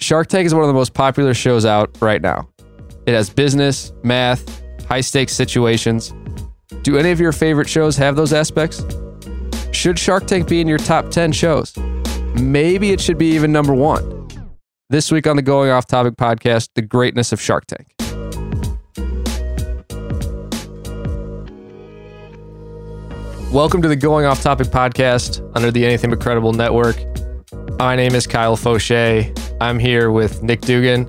Shark Tank is one of the most popular shows out right now. It has business, math, high stakes situations. Do any of your favorite shows have those aspects? Should Shark Tank be in your top 10 shows? Maybe it should be even number one. This week on the Going Off Topic podcast, the greatness of Shark Tank. Welcome to the Going Off Topic podcast under the Anything But Credible network. My name is Kyle Fauché. I'm here with Nick Dugan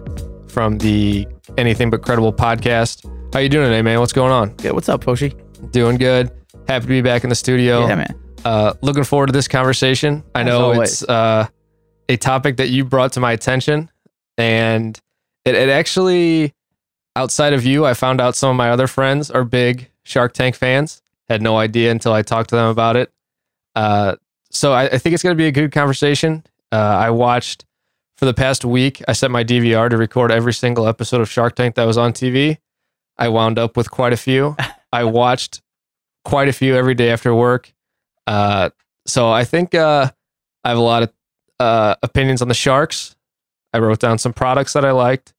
from the Anything But Credible podcast. How you doing today, man? What's going on? Yeah, what's up, Foshi? Doing good. Happy to be back in the studio. Yeah, man. Uh, looking forward to this conversation. I As know always. it's uh, a topic that you brought to my attention, and it, it actually, outside of you, I found out some of my other friends are big Shark Tank fans. Had no idea until I talked to them about it. Uh, so I, I think it's going to be a good conversation. Uh, I watched for the past week. I set my DVR to record every single episode of Shark Tank that was on TV. I wound up with quite a few. I watched quite a few every day after work. Uh, so I think uh, I have a lot of uh, opinions on the Sharks. I wrote down some products that I liked,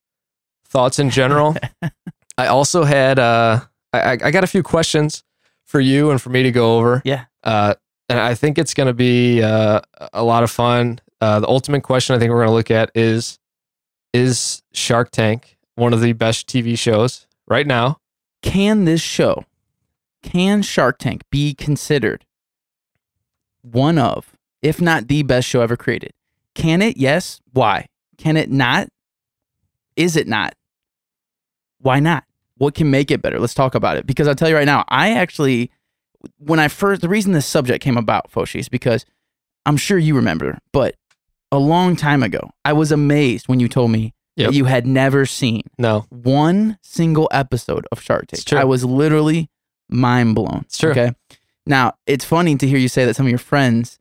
thoughts in general. I also had uh, I, I got a few questions for you and for me to go over. Yeah. Uh, and I think it's going to be uh, a lot of fun. Uh, the ultimate question I think we're going to look at is Is Shark Tank one of the best TV shows right now? Can this show, can Shark Tank be considered one of, if not the best show ever created? Can it? Yes. Why? Can it not? Is it not? Why not? What can make it better? Let's talk about it. Because I'll tell you right now, I actually, when I first, the reason this subject came about, Foshi, is because I'm sure you remember, but a long time ago, I was amazed when you told me Yep. that you had never seen No. one single episode of Shark Tank. I was literally mind blown. It's true. Okay. Now it's funny to hear you say that some of your friends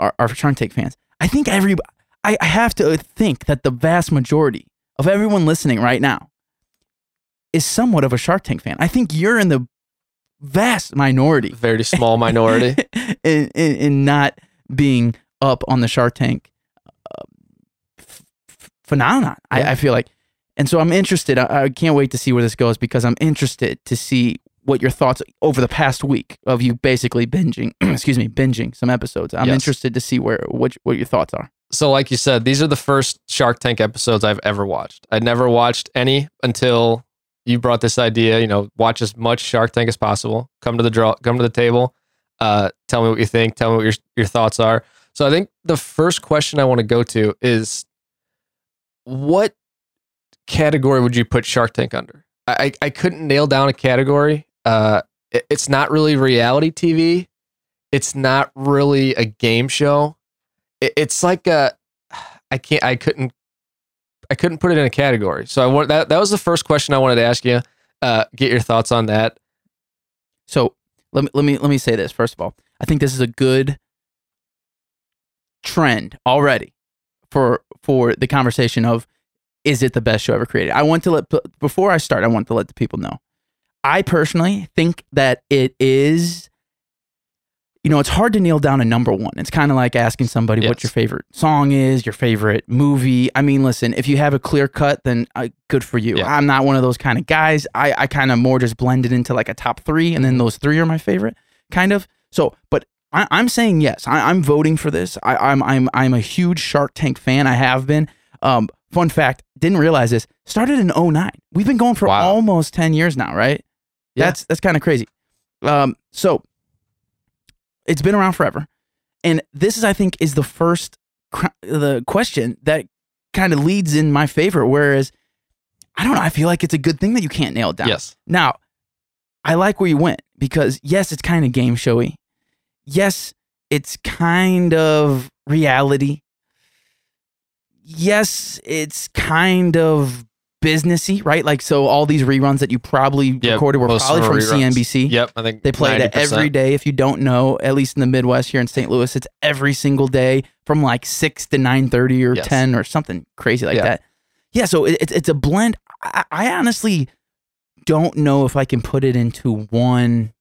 are, are Shark Tank fans. I think every I, I have to think that the vast majority of everyone listening right now is somewhat of a Shark Tank fan. I think you're in the vast minority Very small minority. in, in, in not being up on the Shark Tank uh, f- f- phenomenon. I, I feel like, and so I'm interested. I, I can't wait to see where this goes because I'm interested to see what your thoughts over the past week of you basically binging. excuse me, binging some episodes. I'm Yes. interested to see where what what your thoughts are. so like you said, these are the first Shark Tank episodes I've ever watched. I'd never watched any until you brought this idea. You know, watch as much Shark Tank as possible. Come to the draw. Come to the table. Uh, tell me what you think. Tell me what your your thoughts are. So I think the first question I want to go to is, what category would you put Shark Tank under? I I, couldn't nail down a category. Uh, it- it's not really reality TV. It's not really a game show it, it's like a I can't I couldn't I couldn't put it in a category. So I want that that was the first question I wanted to ask you. Uh, get your thoughts on that. So let me let me let me say this first of all. I think this is a good trend already for for the conversation of is it the best show ever created? I want to let before I start, I want to let the people know. I personally think that it is you know, it's hard to nail down a number one. It's kind of like asking somebody what your favorite song is, your favorite movie. I mean, listen, if you have a clear cut, then uh, good for you. Yeah. I'm not one of those kind of guys. I, I kind of more just blend it into like a top three, and then those three are my favorite, kind of. So, but I, I'm saying yes. I, I'm voting for this. I, I'm I'm I'm a huge Shark Tank fan. I have been. Um, fun fact, didn't realize this. Started in 09. We've been going for Wow. almost 10 years now, right? Yeah. That's that's kind of crazy. Um, so it's been around forever, and this is, I think, is the first cr- the question that kind of leads in my favor. Whereas, I don't know. I feel like it's a good thing that you can't nail it down. Yes. Now, I like where you went because yes, it's kind of game showy. Yes, it's kind of reality. Yes, it's kind of businessy, right? Like so, all these reruns that you probably Yep, recorded were probably from reruns. CNBC. Yep. I think They play it 90%. every day. If you don't know, at least in the Midwest here in St. Louis, it's every single day from like six to nine thirty or Yes. ten or something crazy like Yeah. that. Yeah, so it, it's it's a blend. I, I honestly don't know if I can put it into one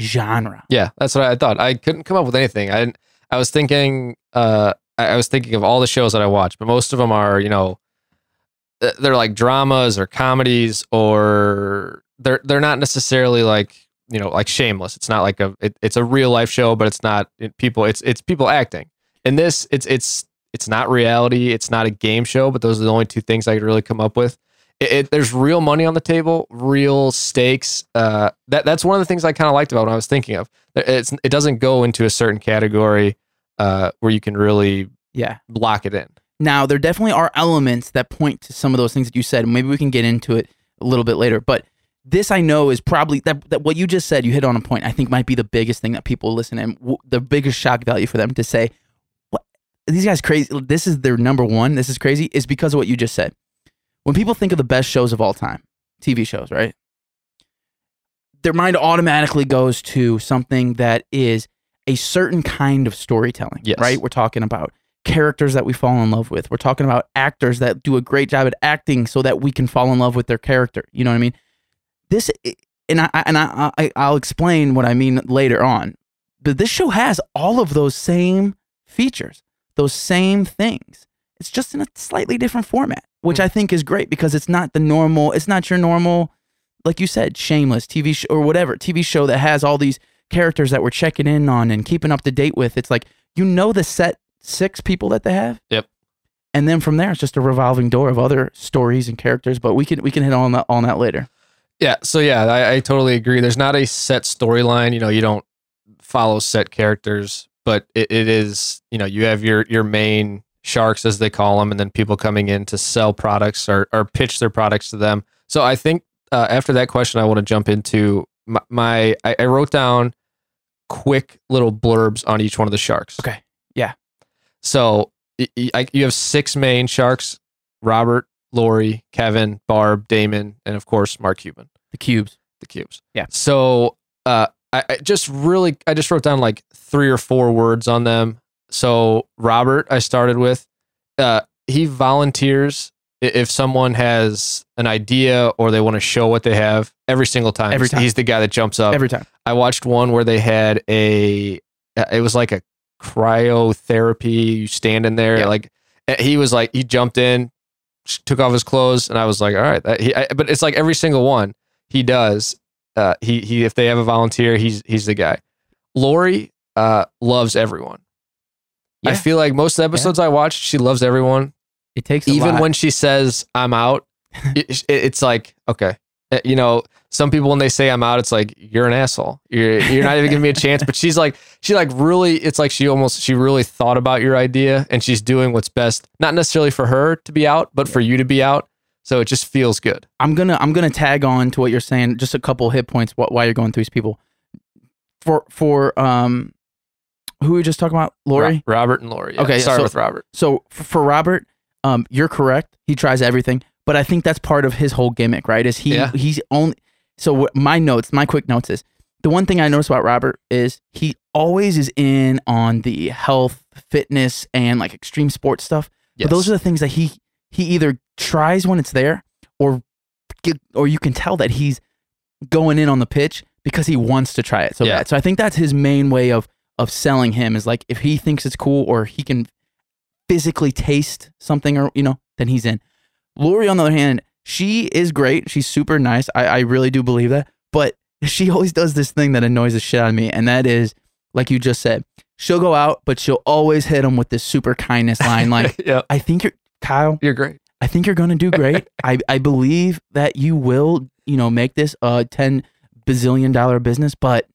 genre. Yeah, that's what I thought. I couldn't come up with anything. I I was thinking. Uh, I was thinking of all the shows that I watch, but most of them are, you know, they're like dramas or comedies, or they're they're not necessarily like you know like Shameless. It's not like a it, it's a real life show, but it's not it, people. It's it's people acting. And this, it's it's it's not reality. It's not a game show, but those are the only two things I could really come up with. It, it, there's real money on the table, real stakes. Uh, that that's one of the things I kind of liked about when I was thinking of. It's it doesn't go into a certain category uh, where you can really Yeah. lock it in. Now, there definitely are elements that point to some of those things that you said. Maybe we can get into it a little bit later. But this I know is probably that, that what you just said, you hit on a point, I think might be the biggest thing that people listen and w- the biggest shock value for them to say, what these guys crazy. This is their number one. This is crazy is because of what you just said. When people think of the best shows of all time, TV shows, right? Their mind automatically goes to something that is a certain kind of storytelling, Yes. right? We're talking about characters that we fall in love with. We're talking about actors that do a great job at acting so that we can fall in love with their character. You know what I mean? This and I and I, I I'll explain what I mean later on. But this show has all of those same features, those same things. It's just in a slightly different format, which hmm. I think is great because it's not the normal. It's not your normal, like you said, shameless TV show or whatever TV show that has all these characters that we're checking in on and keeping up to date with. It's like you know the set six people that they have. Yep. And then from there, it's just a revolving door of other stories and characters. But we can we can hit on that on that later. Yeah. So yeah, I, I totally agree. There's not a set storyline. You know, you don't follow set characters, but it, it is. You know, you have your your main sharks as they call them, and then people coming in to sell products or or pitch their products to them. So I think uh, after that question, I want to jump into my. my I, I wrote down quick little blurbs on each one of the sharks. Okay. Yeah. So y- y- I- you have six main sharks: Robert, Lori, Kevin, Barb, Daymond, and of course Mark Cuban The cubes. the cubes. Yeah. So uh, I, I just really I just wrote down like three or four words on them. So Robert, I started with, uh, he volunteers if someone has an idea or they want to show what they have every single time. Every He's- time. he's the guy that jumps up. Every time. I watched one where they had a uh, it was like a cryotherapy. You stand in there Yeah. like uh, he was like he jumped in, took off his clothes, and I was like, all right. That, he, I, but it's like every single one he does. Uh, he he if they have a volunteer, he's he's the guy. Lori uh, loves everyone. I feel like most of the episodes I watched, she loves everyone. It takes a Even lot. when she says I'm out, it, it- it's like okay, Uh, you know. Some people when they say I'm out, it's like you're an asshole. You're you're not even giving me a chance. But she's like she like really. It's like she almost she really thought about your idea and she's doing what's best, not necessarily for her to be out, but for you to be out. So it just feels good. I'm gonna I'm gonna tag on to what you're saying. Just a couple hit points wh- while you're going through these people. For for um, who we were just talking about, Lori. Ro- Robert and Lori. Yeah. Okay, start so- with Robert. So f- for Robert, um, you're correct. He tries everything, but I think that's part of his whole gimmick, right? Is he Yeah. he's only so what my notes, my quick notes is the one thing I noticed about Robert is he always is in on the health, fitness, and like extreme sports stuff. Yes. But those are the things that he he either tries when it's there, or get, or you can tell that he's going in on the pitch because he wants to try it so Yeah. bad. So I think that's his main way of of selling him is like if he thinks it's cool or he can physically taste something or you know, then he's in. Lori, on the other hand, she is great. She's super nice. I, I really do believe that. But she always does this thing that annoys the shit out of me, and that is, like you just said, she'll go out, but she'll always hit him with this super kindness line, like, yeah, "I think you're Kyle. you're great. I think you're gonna do great. I I believe that you will, you know, make this a ten bazillion dollar business, but."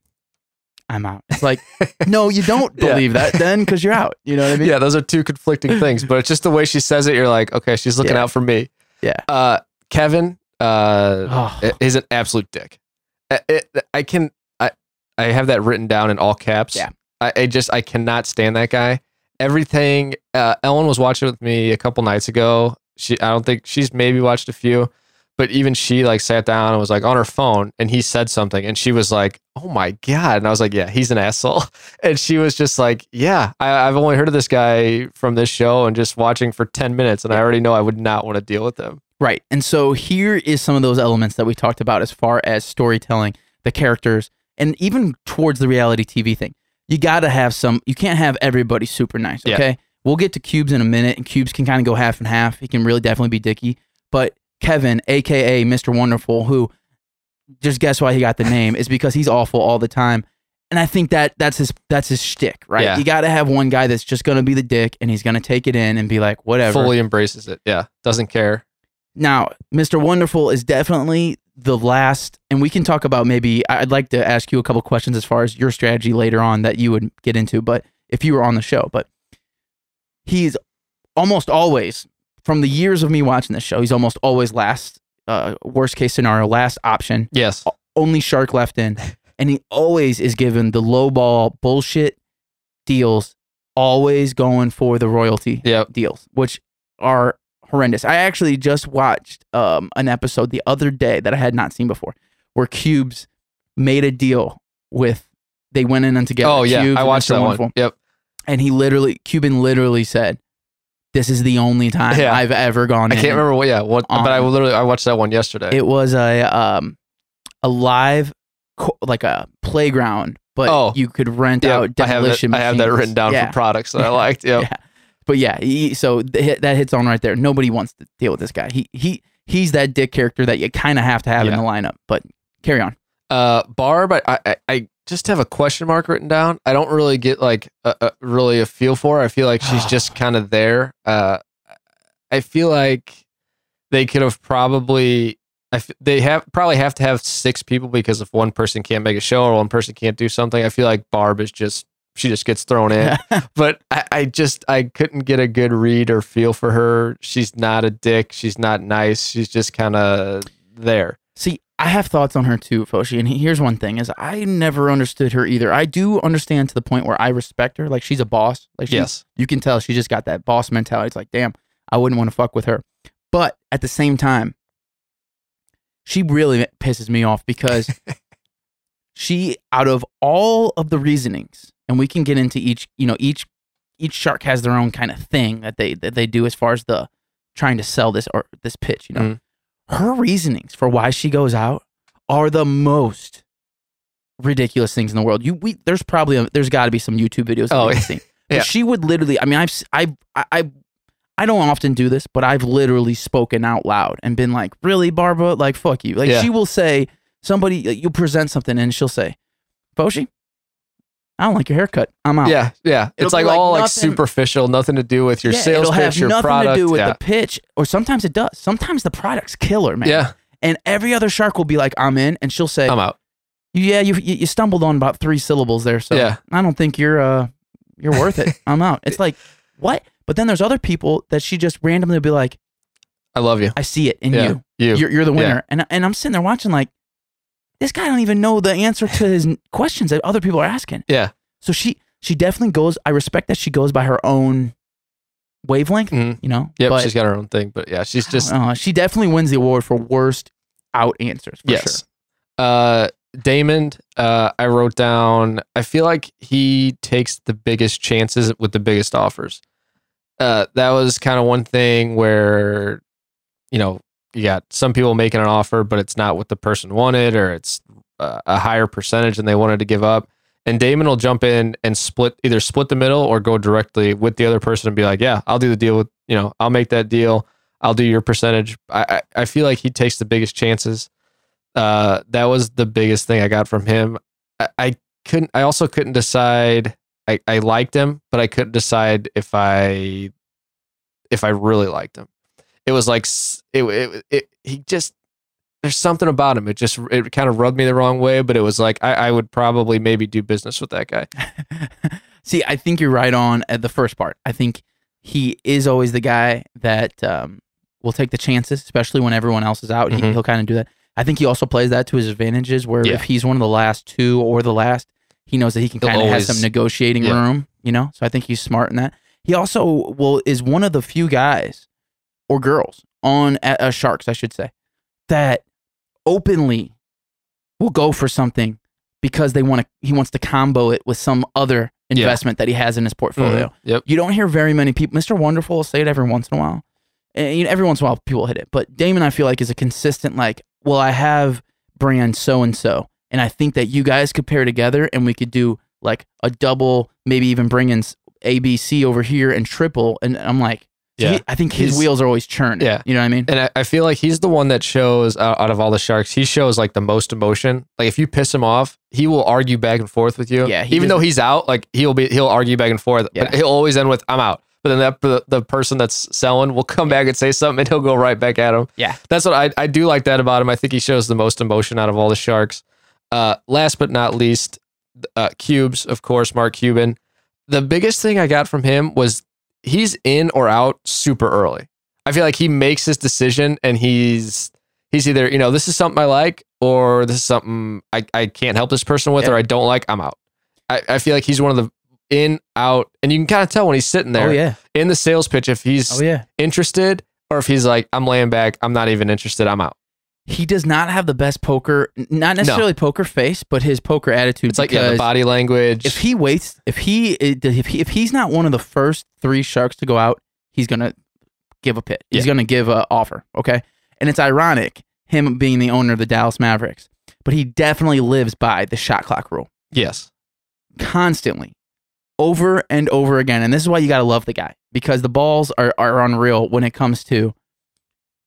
I'm out. It's like, no, you don't Yeah. believe that then because you're out. You know what I mean? Yeah, those are two conflicting things, but it's just the way she says it. You're like, okay, she's looking Yeah. out for me. Yeah. Uh, Kevin, uh, Oh. is an absolute dick. I, it, I can, I, I have that written down in all caps. Yeah. I, I just, I cannot stand that guy. Everything. Uh, Ellen was watching with me a couple nights ago. She, I don't think she's maybe watched a few, but even she like sat down and was like on her phone, and he said something, and she was like, "Oh my god!" And I was like, "Yeah, he's an asshole." And she was just like, "Yeah, I, I've only heard of this guy from this show and just watching for ten minutes, and I already know I would not want to deal with him." Right. And so here is some of those elements that we talked about as far as storytelling, the characters, and even towards the reality TV thing. You got to have some, you can't have everybody super nice. Yeah. Okay. we'll get to Cubes in a minute, and Cubes can kind of go half and half. He can really definitely be Dicky. But Kevin, aka Mr. Wonderful, who just guess why he got the name is because he's awful all the time. And I think that that's his that's his shtick, right? Yeah. You got to have one guy that's just gonna be the dick, and he's gonna take it in and be like, whatever. Fully embraces it. Yeah. Doesn't care. Now, Mr. Wonderful is definitely the last, and we can talk about maybe. I'd like to ask you a couple questions as far as your strategy later on that you would get into, but if you were on the show, but he's almost always, from the years of me watching this show, he's almost always last, uh, worst case scenario, last option, Yes. only shark left in, and he always is given the low ball bullshit deals, always going for the royalty Yep. deals, which are horrendous. I actually just watched um, an episode the other day that I had not seen before, where Cubes made a deal with. They went in and together. Oh yeah. Cubes I watched that one. Yep. and he literally Cuban literally said, "This is the only time Yeah. I've ever gone." I in can't remember what. Yeah. What? but I On- literally I watched that one yesterday. It was a um a live co- like a playground, but Oh. you could rent yeah. out I have that. I have that machines. written down Yeah. for products that I liked. Yep. Yeah. But yeah, he, so hit, that hits on right there. Nobody wants to deal with this guy. He he he's that dick character that you kind of have to have in Yeah. the lineup. But carry on. Uh, Barb, I, I, I just have a question mark written down. I don't really get like a, a, really a feel for her. I feel like she's just kind of there. Uh, I feel like they could have probably. I f- they have probably have to have six people because if one person can't make a show or one person can't do something, I feel like Barb is just she just gets thrown in. but I, I just I couldn't get a good read or feel for her. She's not a dick. She's not nice. She's just kind of there. See, I have thoughts on her too, Foshi. And here's one thing: is I never understood her either. I do understand to the point where I respect her. Like she's a boss. Like Yes. you can tell she just got that boss mentality. It's like, damn, I wouldn't want to fuck with her. But at the same time, she really pisses me off because she, out of all of the reasonings, and we can get into each, you know, each each shark has their own kind of thing that they that they do as far as the trying to sell this or this pitch. You know, Mhm. Her reasonings for why she goes out are the most ridiculous things in the world. You we there's probably a, there's got to be some YouTube videos. Oh, yeah. she would literally. I mean, I've I, I I don't often do this, but I've literally spoken out loud and been like, "Really, Barbara? Like, fuck you." Like, Yeah. she will say somebody you present something and she'll say, "Foshi, I don't like your haircut. I'm out." Yeah, yeah. It'll It's like like all like superficial, nothing to do with your Yeah, sales it'll pitch, have your nothing product. to do with yeah. the pitch, or sometimes it does. Sometimes the product's killer, man. yeah, And every other shark will be like, "I'm in," and she'll say, I'm out. "Yeah, you you, you stumbled on about three syllables there, so Yeah. I don't think you're uh you're worth it. I'm out." It's like what? But then there's other people that she just randomly will be like, I love you. "I see it in Yeah, you. You. You're you're the Yeah. winner." And and I'm sitting there watching like, this guy don't even know the answer to his questions that other people are asking. yeah. So she she definitely goes. I respect that she goes by her own wavelength. Mhm. You know. Yep. But she's got her own thing, but yeah, she's just uh, she definitely wins the award for worst out answers. For yes. Sure. Uh, Daymond, uh, I wrote down. I feel like he takes the biggest chances with the biggest offers. Uh, that was kind of one thing where, you know, you got some people making an offer, but it's not what the person wanted, or it's uh, a higher percentage than they wanted to give up. And Daymond will jump in and split either split the middle or go directly with the other person and be like, "Yeah, I'll do the deal with you know, I'll make that deal. I'll do your percentage." I I, feel like he takes the biggest chances. Uh, that was the biggest thing I got from him. I, I couldn't. I also couldn't decide. I, I liked him, but I couldn't decide if I if I really liked him. It was like it, it, it he just there's something about him. It just it kind of rubbed me the wrong way, but it was like I, I would probably maybe do business with that guy. See, I think you're right on at the first part. I think he is always the guy that um, will take the chances, especially when everyone else is out. He, Mhm. he'll kind of do that. I think he also plays that to his advantages, where Yeah. if he's one of the last two or the last, he knows that he can kind of have some negotiating yeah. room. You know, so I think he's smart in that. He also will is one of the few guys or girls on uh, Sharks, I should say, that openly will go for something because they want to. He wants to combo it with some other Yeah. investment that he has in his portfolio. Mhm. Yep. You don't hear very many people. Mr. Wonderful will say it every once in a while. And you know, every once in a while, people hit it. But Daymond, I feel like, is a consistent, like, well, I have brand so and so. And I think that you guys could pair together and we could do like a double, maybe even bring in ABC over here and triple. And I'm like, Yeah. he- I think his He's- wheels are always churning. Yeah. You know what I mean? And I, I feel like he's the one that shows out, out of all the sharks, he shows like the most emotion. Like if you piss him off, he will argue back and forth with you. Yeah, Even though he's out, like he'll be he'll argue back and forth. Yeah. But he'll always end with I'm out. But then that the, the person that's selling will come back and say something and he'll go right back at him. Yeah. That's what I, I do like that about him. I think he shows the most emotion out of all the sharks. Uh, last but not least, uh, Cubes, of course, Mark Cuban. The biggest thing I got from him was he's in or out super early. I feel like he makes his decision and he's he's either, you know, this is something I like or this is something I, I can't help this person with Yeah. or I don't like, I'm out. I, I feel like he's one of the in, out, and you can kind of tell when he's sitting oh, there Oh yeah. in the sales pitch if he's Oh yeah. interested or if he's like, I'm laying back, I'm not even interested, I'm out. He does not have the best poker, not necessarily poker face, but his poker attitude. It's like yeah, the body language. if he waits, if he if he if he's not one of the first three sharks to go out, he's gonna give a pit. He's Yeah. gonna give a offer. Okay, and it's ironic him being the owner of the Dallas Mavericks, but he definitely lives by the shot clock rule yes, constantly, over and over again. And this is why you gotta love the guy because the balls are are unreal when it comes to.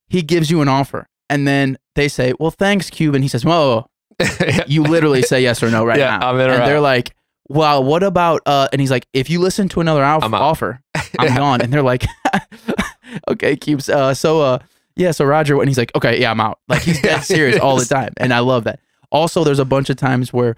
He gives you an offer, and then they say, "Well, thanks, Cuban." He says, "Whoa, you literally say yes or no right Yeah, now. I'm in and they're like, well, what about uh and he's like, if you listen to another off- I'm offer, I'm gone. And they're like, okay, keeps uh so uh yeah, so Roger and he's like, okay, yeah, I'm out. Like he's dead serious all the time. And I love that. Also, there's a bunch of times where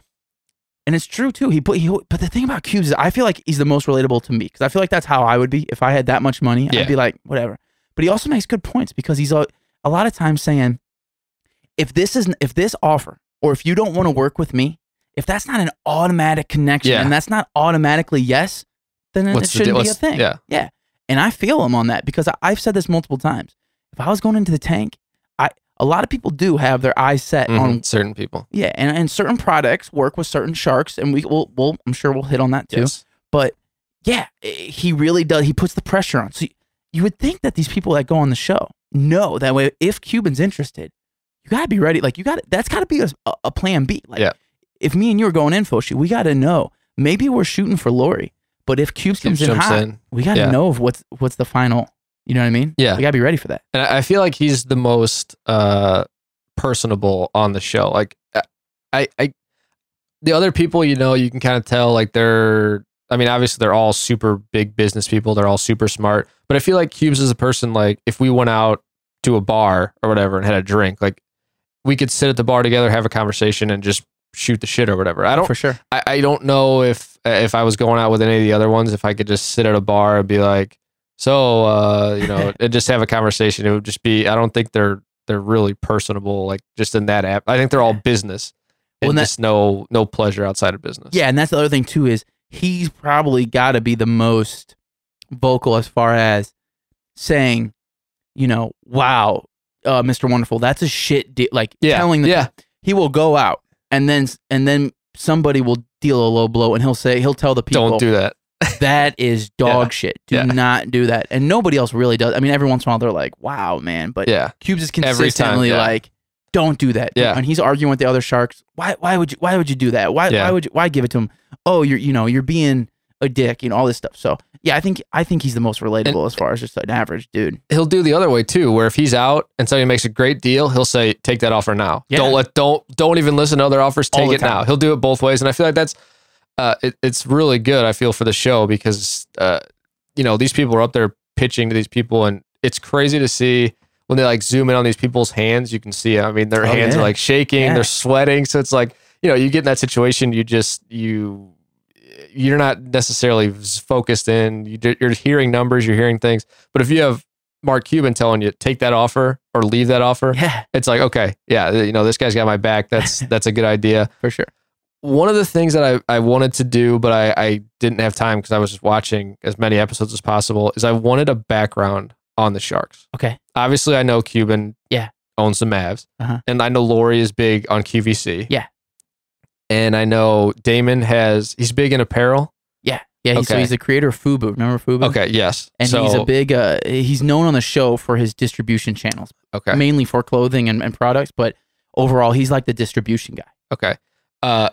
and it's true too. He put he but the thing about Cubes is I feel like he's the most relatable to me because I feel like that's how I would be if I had that much money. Yeah. I'd be like, whatever. But he also makes good points because he's a, a lot of times saying, if this is if this offer or if you don't want to work with me, if that's not an automatic connection Yeah. and that's not automatically yes, then it What's the shouldn't deal? be a thing. yeah. yeah. And I feel him on that because I, I've said this multiple times. If I was going into the tank, I a lot of people do have their eyes set Mhm, on certain people. yeah, and, and certain products work with certain sharks, and we will we'll I'm sure we'll hit on that too. Yes. But yeah, he really does. He puts the pressure on. So you, you would think that these people that go on the show know that way. If Cuban's interested, you got to be ready. Like you got that's got to be a, a plan B. Like Yeah. if me and you are going info shoot, we got to know. Maybe we're shooting for Lori, but if Cubes comes in hot, in. we got to Yeah. know of what's what's the final. You know what I mean? Yeah. we got to be ready for that. And I I feel like he's the most uh personable on the show. Like I I the other people, you know, you can kind of tell like they're I mean, obviously they're all super big business people, they're all super smart. But I feel like Cubes is a person like if we went out to a bar or whatever and had a drink, like we could sit at the bar together, have a conversation and just shoot the shit or whatever. I don't for sure. I, I don't know if if I was going out with any of the other ones, if I could just sit at a bar and be like, so uh, you know, and just have a conversation. It would just be. I don't think they're they're really personable, like just in that app. I think they're all business, Well, and and that- no no pleasure outside of business. Yeah, and that's the other thing too is he's probably got to be the most vocal as far as saying, you know, wow, uh, Mr. Wonderful, that's a shit deal. Like yeah, telling the yeah, he will go out and then and then somebody will deal a low blow and he'll say he'll tell the people don't do that. that is dog Yeah. shit. Do Yeah. not do that. And nobody else really does. I mean, every once in a while they're like, wow, man, but Yeah, Cubes is time, consistently yeah. like, don't do that. Yeah. And he's arguing with the other sharks. Why why would you why would you do that? Why Yeah. why would you why give it to him? Oh, you're you know, you're being a dick, you know, all this stuff. So yeah, I think I think he's the most relatable as far as just an average dude. he'll do the other way too, where if he's out and somebody makes a great deal, he'll say, "Take that offer now. Yeah. Don't let don't don't even listen to other offers. Take it now." He'll do it both ways, and I feel like that's uh, it, it's really good. I feel for the show because uh, you know these people are up there pitching to these people, and it's crazy to see when they like zoom in on these people's hands. You can see, I mean, their Oh, hands yeah. are like shaking, Yeah. they're sweating. So it's like you know, you get in that situation, you just you you're not necessarily focused in. You, you're hearing numbers, you're hearing things. But if you have Mark Cuban telling you take that offer or leave that offer, Yeah, it's like okay, yeah, you know this guy's got my back. That's that's a good idea. for sure. One of the things that I, I wanted to do, but I, I didn't have time because I was just watching as many episodes as possible, is I wanted a background on the Sharks. Okay. Obviously, I know Cuban Yeah. owns the Mavs, Uh-huh. and I know Lori is big on QVC. Yeah. And I know Daymond has he's big in apparel. Yeah. Yeah, he's, so Okay. he's the creator of Fubu. Remember Fubu? Okay, yes. And so, he's a big uh he's known on the show for his distribution channels, okay. mainly for clothing and, and products, but overall he's like the distribution guy. Okay. Uh,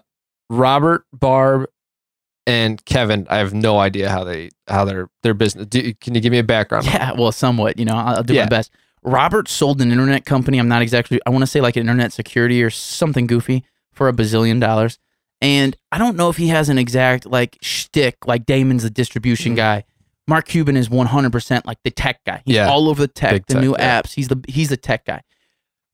Robert, Barb, and Kevin, I have no idea how they how their their business. Do, can you give me a background? Yeah, well, somewhat. You know, I'll, I'll do Yeah. my best. Robert sold an internet company. I'm not exactly. I want to say like an internet security or something goofy for a bazillion dollars. And I don't know if he has an exact like shtick. Like Daymond's the distribution Mhm. guy. Mark Cuban is 100% like the tech guy. He's Yeah. all over the tech, Big the tech, new yeah. apps. He's the he's the tech guy.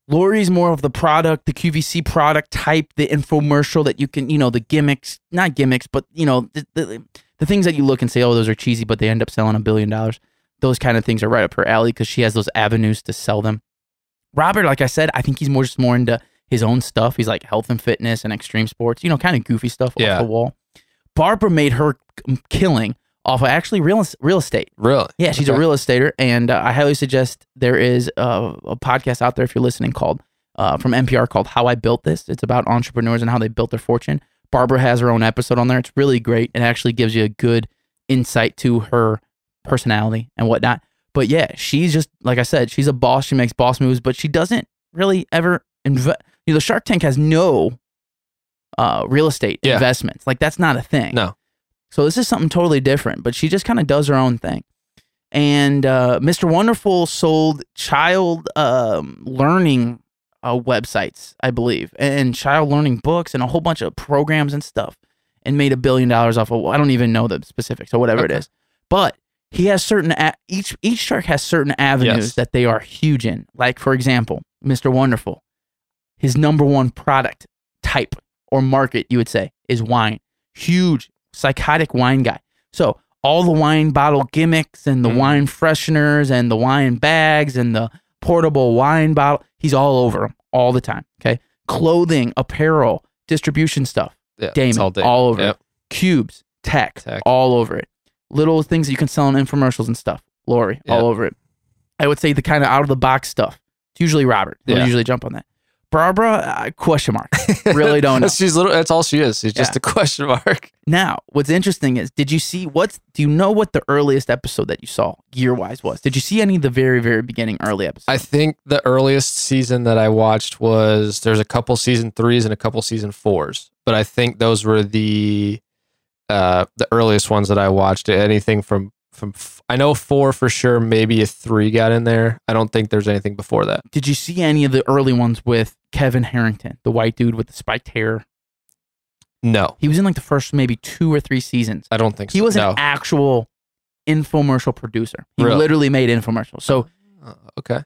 Lori's more of the product, the QVC product type, the infomercial that you can, you know, the gimmicks, not gimmicks, but you know, the, the, the things that you look and say, oh, those are cheesy, but they end up selling a billion dollars. Those kind of things are right up her alley because she has those avenues to sell them. Robert, like I said, I think he's more just more into his own stuff. He's like health and fitness and extreme sports, you know, kind of goofy stuff Yeah. off the wall. Barbara made her um, killing off of actually real real estate. Really? Yeah, she's a real estater, and uh, I highly suggest there is uh, a podcast out there if you're listening called uh, from NPR called "How I Built This." It's about entrepreneurs and how they built their fortune. Barbara has her own episode on there. It's really great. It actually gives you a good insight to her personality and whatnot. But yeah, she's just like I said, she's a boss. She makes boss moves, but she doesn't really ever invest. You know, the Shark Tank has no uh, real estate Yeah. investments. Like that's not a thing. No. So this is something totally different, but she just kind of does her own thing. And uh, Mr. Wonderful sold child um, learning uh, websites, I believe, and child learning books and a whole bunch of programs and stuff, and made a billion dollars off of. I don't even know the specifics or whatever Okay. it is, but he has certain a- each each shark has certain avenues Yes. that they are huge in. Like for example, Mr. Wonderful, his number one product type or market, you would say, is wine. Huge psychotic wine guy. So all the wine bottle gimmicks and the Mm. wine fresheners and the wine bags and the portable wine bottle, he's all over them all the time. Okay. Clothing, apparel, distribution stuff. Yeah, Daymond, all, Daymond. all over Yep. it. Cubes, tech, Tech. all over it. Little things that you can sell in infomercials and stuff. Lori, Yep. all over it. I would say the kind of out of the box stuff. It's usually Robert. He'll Yeah. usually jump on that. Barbara, uh, question mark. Really don't know. She's little. That's all she is. She's just Yeah. a question mark. Now, what's interesting is, did you see what's? Do you know what the earliest episode that you saw year wise was? Did you see any of the very, very beginning early episodes? I think the earliest season that I watched was there's a couple season threes and a couple season fours, but I think those were the uh the earliest ones that I watched. Anything from from f- I know four for sure. Maybe a three got in there. I don't think there's anything before that. Did you see any of the early ones with Kevin Harrington, the white dude with the spiked hair? No, He was in like the first maybe two or three seasons. I don't think He was no. an actual infomercial producer. He Really? literally made infomercials. So Uh, okay.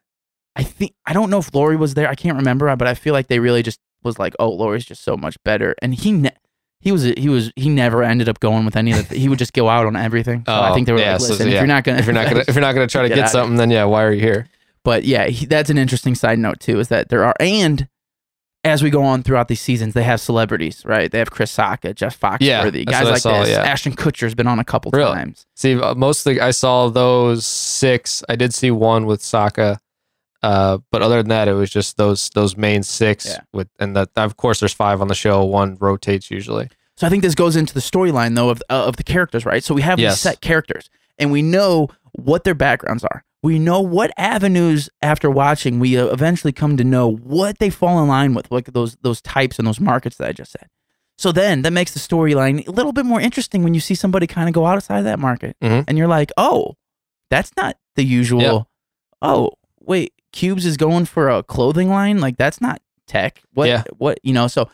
I think I don't know if Lori was there. I can't remember, but I feel like they really just was like, "Oh, Lori's just so much better." And he ne- he was he was he never ended up going with any of the. He would just go out on everything. So I Oh, think they were yeah, like, so, "Listen, if you're not gonna If you're not gonna if you're not gonna try to Get get, out of here. something, then yeah, why are you here? But yeah, he, that's an interesting side note too. Is that there are and as we go on throughout these seasons, they have celebrities, right? They have Chris Sacca, Jeff Foxworthy, Yeah, guys I like saw, this. yeah. Ashton Kutcher's been on a couple Really? times. See, uh, mostly I saw those six. I did see one with Saka, uh, but other than that, it was just those those main six. Yeah. With and that of course there's five on the show. One rotates usually. So I think this goes into the storyline though of uh, of the characters, right? So we have these set characters, and we know what their backgrounds are. We know what avenues after watching we uh, eventually come to know what they fall in line with, like those those types and those markets that I just said. So then that makes the storyline a little bit more interesting when you see somebody kind of go outside of that market, Mhm. and you're like, oh, that's not the usual. Yeah. Oh, wait, Cubes is going for a clothing line, like that's not tech. What? Yeah. What? You know, so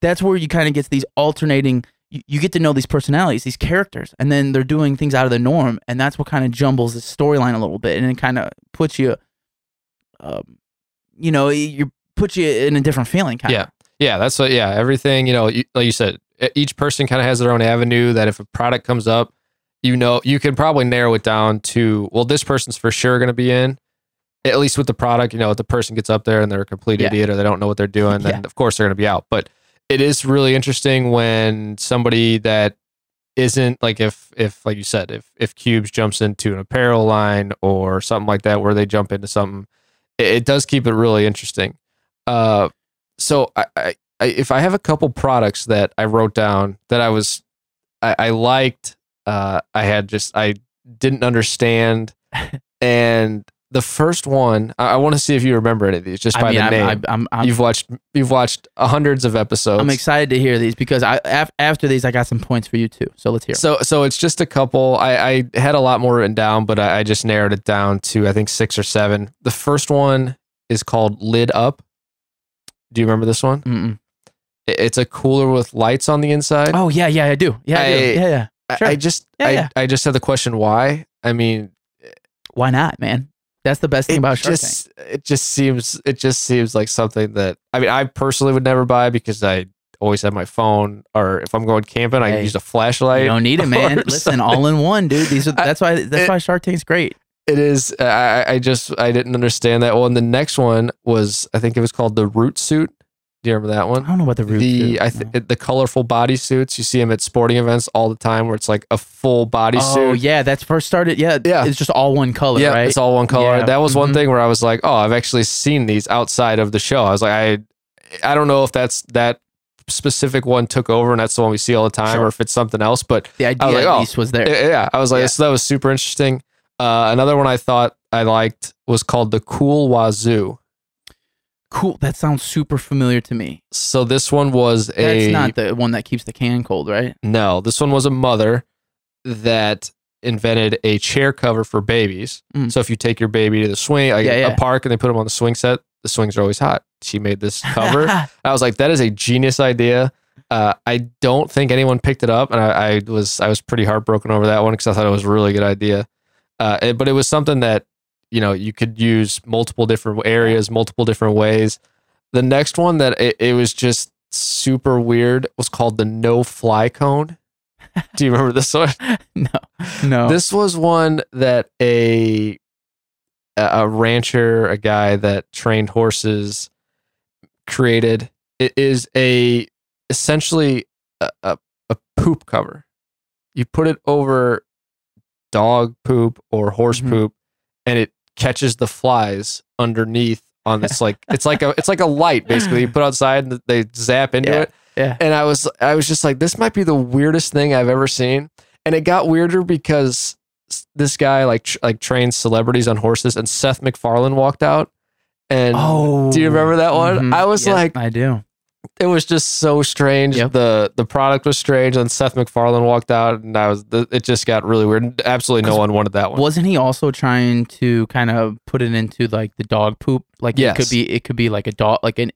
that's where you kind of get these alternating you, you get to know these personalities these characters and then they're doing things out of the norm and that's what kind of jumbles the storyline a little bit and it kind of puts you um, you know you puts you in a different feeling kind Yeah. of Yeah, that's what. Yeah, everything. You know, you, like you said, each person kind of has their own avenue. That if a product comes up, you know, you can probably narrow it down to well, this person's for sure going to be in. At least with the product, you know, if the person gets up there and they're a complete Yeah. idiot or they don't know what they're doing, then Yeah. of course they're going to be out. But it is really interesting when somebody that isn't like if if like you said if if Cubes jumps into an apparel line or something like that where they jump into something, it, it does keep it really interesting. Uh, so I, I, I if I have a couple products that I wrote down that I was I, I liked, uh, I had just I didn't understand, and the first one, I, I want to see if you remember any of these just by I mean, the name. I'm, I'm, I'm, you've watched you've watched hundreds of episodes. I'm excited to hear these because I af- after these I got some points for you too. So let's hear. 'em. So so it's just a couple. I, I had a lot more written down, but I, I just narrowed it down to I think six or seven. The first one is called Lid Up. Do you remember this one? Mm-mm. I- It's a cooler with lights on the inside. Oh yeah, yeah, I do. Yeah, I, do. I- Yeah, yeah. I- sure. I just Yeah, I, yeah. I just had the question why. I mean, Why not, man? That's the best thing it about Shark Tank. just it just seems it just seems like something that I mean I personally would never buy because I always have my phone or if I'm going camping I Hey, use a flashlight. You don't need it, man. Listen, something. all in one, dude. These are I- that's why that's it- why Shark Tank's great. It is. I, I- I just I didn't understand that one. The next one was I think it was called the root suit. Do you remember that one? I don't know about the the suit, I no. the colorful bodysuits you see them at sporting events all the time, where it's like a full bodysuit. Oh yeah, that's first started. Yeah, Yeah. It's just all one color, yeah, right? it's all one color. Yeah, That was one mhm. thing where I was like, oh, I've actually seen these outside of the show. I was like, I I don't know if that's that specific one took over and that's the one we see all the time, Sure. or if it's something else. But the idea like, at oh, least was there. Yeah, yeah. I was like, Yeah. so that was super interesting. Uh, another one I thought I liked was called the Cool Wazoo. Cool. That sounds super familiar to me. So this one was a That's not the one that keeps the can cold, right? no. This one was a mother that invented a chair cover for babies. Mm. So if you take your baby to the swing, like Yeah, a park, and they put them on the swing set, the swings are always hot. She made this cover. I was like, that is a genius idea. Uh, I don't think anyone picked it up, and I, I was I was pretty heartbroken over that one because I thought it was a really good idea. Uh, it- but it was something that you know you could use multiple different areas, multiple different ways. The next one that it, it was just super weird was called the no fly cone. Do you remember this one? no, no. This was one that a a rancher, a guy that trained horses, created. It is a essentially a, a, a poop cover. You put it over dog poop or horse Mhm. poop, and it catches the flies underneath on this like it's like a it's like a light basically. You put outside and they zap into Yeah, it. yeah. And I was I was just like, this might be the weirdest thing I've ever seen. And it got weirder because this guy like tr- like trains celebrities on horses, and Seth MacFarlane walked out. And oh, do you remember that one? mhm. I was like, I do. It was just so strange. Yep. The the product was strange, and Seth MacFarlane walked out, and I was the, it just got really weird. Absolutely, no one wanted that one. Wasn't he also trying to kind of put it into like the dog poop? Like it could be, it could be like a dog, like an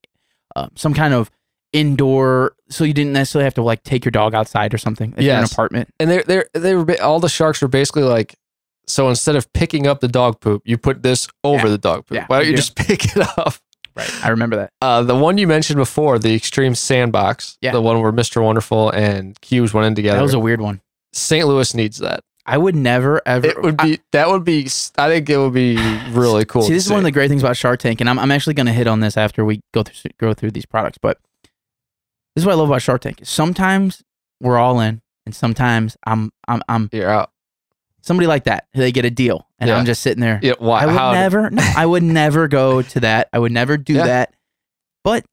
uh, some kind of indoor. So you didn't necessarily have to like take your dog outside or something. In an apartment. and they they they were all the sharks were basically like. So instead of picking up the dog poop, you put this over Yeah. the dog poop. Yeah, Why don't you you do. just pick it up? Right. I remember that. Uh, the one you mentioned before, the Extreme Sandbox, Yeah. the one where Mr. Wonderful and Cubes went in together. That was a weird one. St. Louis needs that. I would never ever. It would be that would be. I think it would be really cool. See, this is one of the great things about Shark Tank, and I'm, I'm actually going to hit on this after we go through go through these products. But this is what I love about Shark Tank. Sometimes we're all in, and sometimes I'm I'm I'm You're out. Somebody like that. They get a deal, and Yeah. I'm just sitting there. Yeah, why? I would how? never. No, I would never go to that. I would never do Yeah. that. But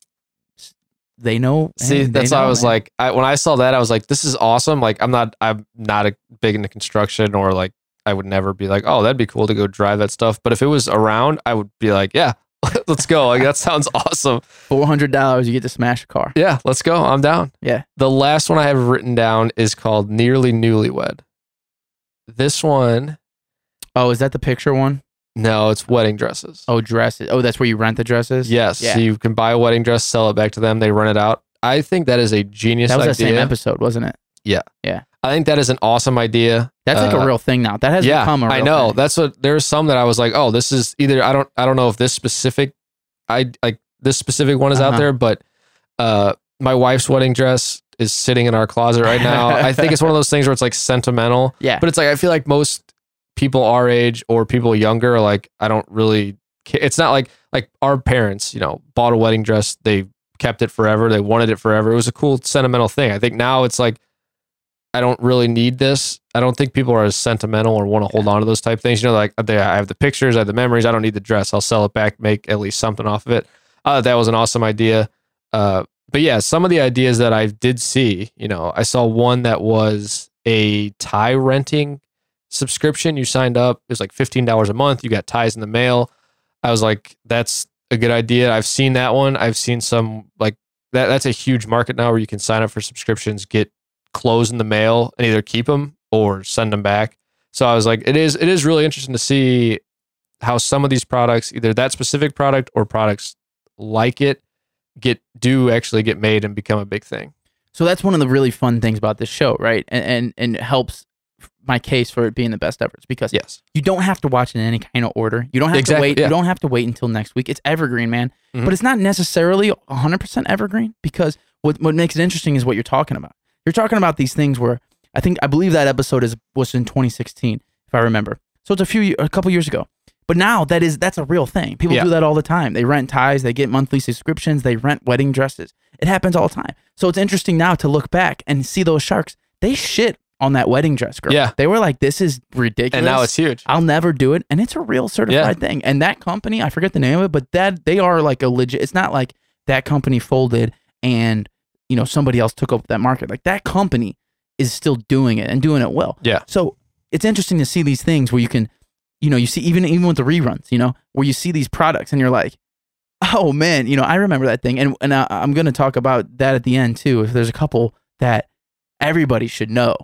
they know. See, hey, that's why I was man. like, I, when I saw that, I was like, this is awesome. Like, I'm not, I'm not a, big into construction, or like, I would never be like, oh, that'd be cool to go drive that stuff. But if it was around, I would be like, yeah, let's go. Like, that sounds awesome. four hundred dollars, you get to smash a car. Yeah, let's go. I'm down. Yeah. The last one I have written down is called Nearly Newlywed. This one, Oh, is that the picture one? no, it's wedding dresses. Oh, dresses. Oh, that's where you rent the dresses. yes. Yeah. So you can buy a wedding dress, sell it back to them, they rent it out. I think that is a genius that was idea. the same episode, wasn't it? Yeah. Yeah. I think that is an awesome idea. That's like Uh, a real thing now. That has yeah, become a real I know. thing. That's what there's some that I was like, oh, this is either I don't I don't know if this specific I like this specific one is out Uh-huh. there, but uh my wife's wedding dress is sitting in our closet right now. I think it's one of those things where it's like sentimental, yeah. but it's like I feel like most people our age or people younger are like I don't really ca- it's not like like our parents, you know, bought a wedding dress, they kept it forever, they wanted it forever. It was a cool sentimental thing. I think now it's like I don't really need this. I don't think people are as sentimental or want to hold on to those type things. You know, like they, I have the pictures, I have the memories. I don't need the dress. I'll sell it back, make at least something off of it. Uh, that was an awesome idea. Uh, but yeah, some of the ideas that I did see, you know, I saw one that was a tie renting subscription. You signed up. It was like fifteen dollars a month. You got ties in the mail. I was like, that's a good idea. I've seen that one. I've seen some like that. That's a huge market now where you can sign up for subscriptions, get clothes in the mail, and either keep them or send them back. So I was like, it is it is really interesting to see how some of these products, either that specific product or products like it, get do actually get made and become a big thing. So that's one of the really fun things about this show, right? And and, and it helps my case for it being the best ever. It's because Yes. you don't have to watch it in any kind of order. You don't have Exactly, to wait. yeah. You don't have to wait until next week. It's evergreen, man. Mhm. But it's not necessarily 100% evergreen because what what makes it interesting is what you're talking about. You're talking about these things where I think I believe that episode is was in 2016 if I remember. So it's a few a couple years ago. But now that is that's a real thing. People Yeah. do that all the time. They rent ties, they get monthly subscriptions, they rent wedding dresses. It happens all the time. So it's interesting now to look back and see those sharks. They shit on that wedding dress girl. Yeah. They were like, this is ridiculous. And now it's huge. I'll never do it. And it's a real certified thing. And that company, I forget the name of it, but that they are like a legit it's not like that company folded and you know somebody else took over that market. Like that company is still doing it and doing it well. Yeah. So it's interesting to see these things where you can, you know, you see even even with the reruns, you know, where you see these products and you're like, oh man, you know, I remember that thing, and and I, I'm going to talk about that at the end too. If there's a couple that everybody should know,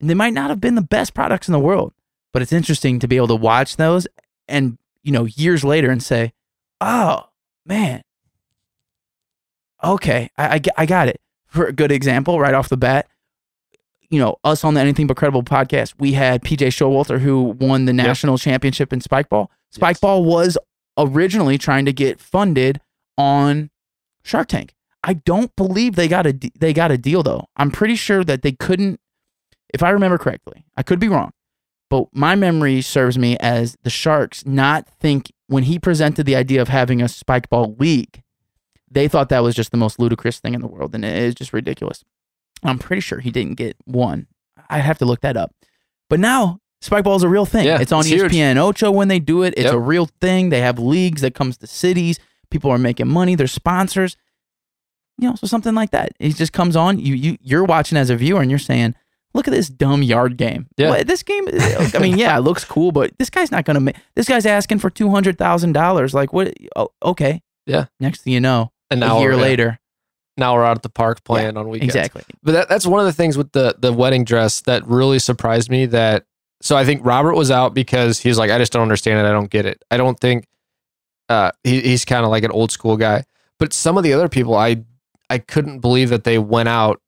and they might not have been the best products in the world, but it's interesting to be able to watch those and you know years later and say, oh man, okay, I I, I got it. For a good example, right off the bat, you know, us on the Anything But Credible podcast, we had PJ Showalter who won the national championship in Spikeball. Yes. Spikeball was originally trying to get funded on Shark Tank. I don't believe they got a they got a deal though. I'm pretty sure that they couldn't if I remember correctly. I could be wrong. But my memory serves me as the Sharks not think when he presented the idea of having a Spikeball league, they thought that was just the most ludicrous thing in the world and it is just ridiculous. I'm pretty sure he didn't get one. I have to look that up. But now Spikeball is a real thing. Yeah, it's on it's huge. ESPN Ocho when they do it. It's Yep. a real thing. They have leagues that comes to cities. People are making money. They're sponsors. You know, so something like that. It just comes on. You you you're watching as a viewer and you're saying, "Look at this dumb yard game. Yeah. What, this game. I mean, yeah, it looks cool, but this guy's not gonna make. This guy's asking for two hundred thousand dollars. Like what? Oh, okay. Yeah. Next thing you know, now a year yeah, later, now we're out at the park playing on weekends. exactly. But that, that's one of the things with the the wedding dress that really surprised me. That so I think Robert was out because he's like, I just don't understand it. I don't get it. I don't think uh, he, he's kind of like an old school guy. But some of the other people, I I couldn't believe that they went out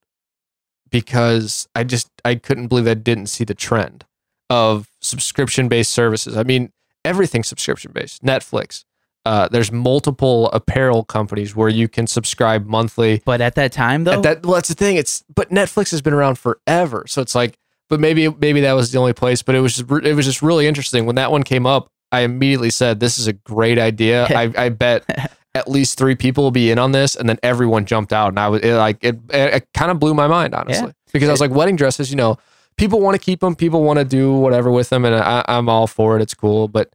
because I just I couldn't believe I didn't see the trend of subscription based services. I mean, everything's subscription based. Netflix. Uh, there's multiple apparel companies where you can subscribe monthly. But at that time, though, At that well, that's the thing. It's but Netflix has been around forever, so it's like, but maybe maybe that was the only place. But it was just, it was just really interesting when that one came up. I immediately said, "This is a great idea." I, I bet at least three people will be in on this, and then everyone jumped out, and I was it, like, it, it, it kind of blew my mind honestly because I was like, wedding dresses, you know, people want to keep them, people want to do whatever with them, and I, I'm all for it. It's cool, but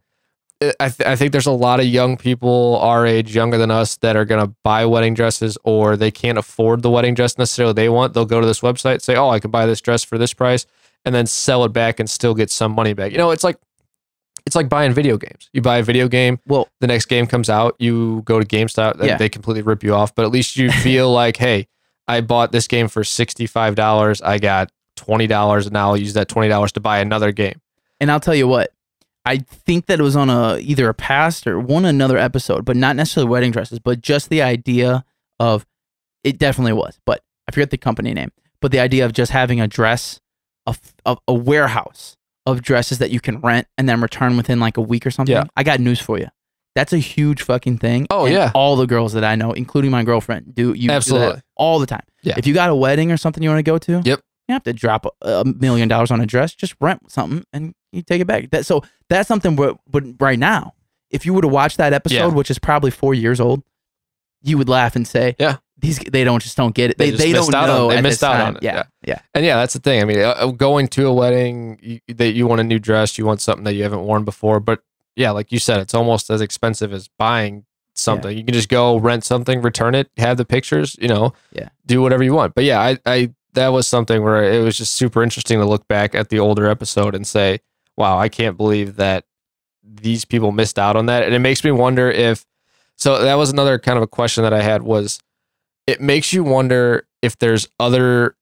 I, th- I think there's a lot of young people our age, younger than us, that are going to buy wedding dresses or they can't afford the wedding dress necessarily they want. They'll go to this website, say, oh, I can buy this dress for this price, and then sell it back and still get some money back. You know, it's like, it's like buying video games. You buy a video game, well, the next game comes out, you go to GameStop, Yeah. they completely rip you off. But at least you feel like, hey, I bought this game for $65. I got $20, and now I'll use that $20 to buy another game. And I'll tell you what, I think that it was on a either a past or one another episode, but not necessarily wedding dresses, but just the idea of it definitely was, but I forget the company name, but the idea of just having a dress, a a warehouse of dresses that you can rent and then return within like a week or something. Yeah. I got news for you. That's a huge fucking thing. Oh, and yeah. All the girls that I know, including my girlfriend, do you do that Absolutely. all the time. Yeah. If you got a wedding or something you want to go to, Yep. You have to drop a, million dollars on a dress. Just rent something and you take it back. That so that's something. But, but right now, if you were to watch that episode, Yeah. which is probably four years old, you would laugh and say, Yeah. these they don't just don't get it. They They they, don't out on- know. they missed out time. on it. Yeah, Yeah. yeah, And yeah, that's the thing. I mean, uh, going to a wedding, you, that you want a new dress, you want something that you haven't worn before. But yeah, like you said, it's almost as expensive as buying something. You can just go rent something, return it, have the pictures, you know, Yeah. do whatever you want. But yeah, I, I that was something where it was just super interesting to look back at the older episode and say, wow, I can't believe that these people missed out on that. And it makes me wonder if so that was another kind of a question that I had was it makes you wonder if there's other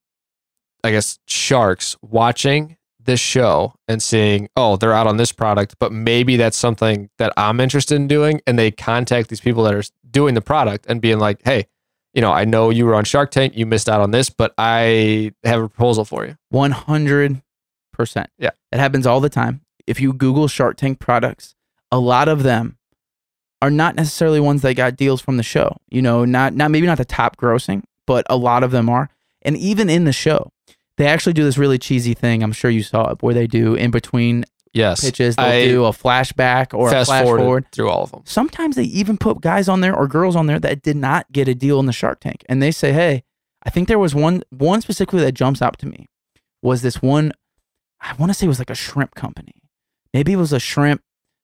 I guess sharks watching this show and seeing, oh, they're out on this product, but maybe that's something that I'm interested in doing. And they contact these people that are doing the product and being like, hey, you know, I know you were on Shark Tank, you missed out on this, but I have a proposal for you. 100%. Yeah. It happens all the time. If you Google Shark Tank products, a lot of them are not necessarily ones that got deals from the show. You know, not not maybe not the top grossing, but a lot of them are. And even in the show, they actually do this really cheesy thing. I'm sure you saw it, where they do in between Yes. pitches, they'll I do a flashback or a fast flash forwarded forward. through all of them. Sometimes they even put guys on there or girls on there that did not get a deal in the Shark Tank, and they say, "Hey, I think there was one one specifically that jumps out to me was this one. I want to say it was like a shrimp company. Maybe it was a shrimp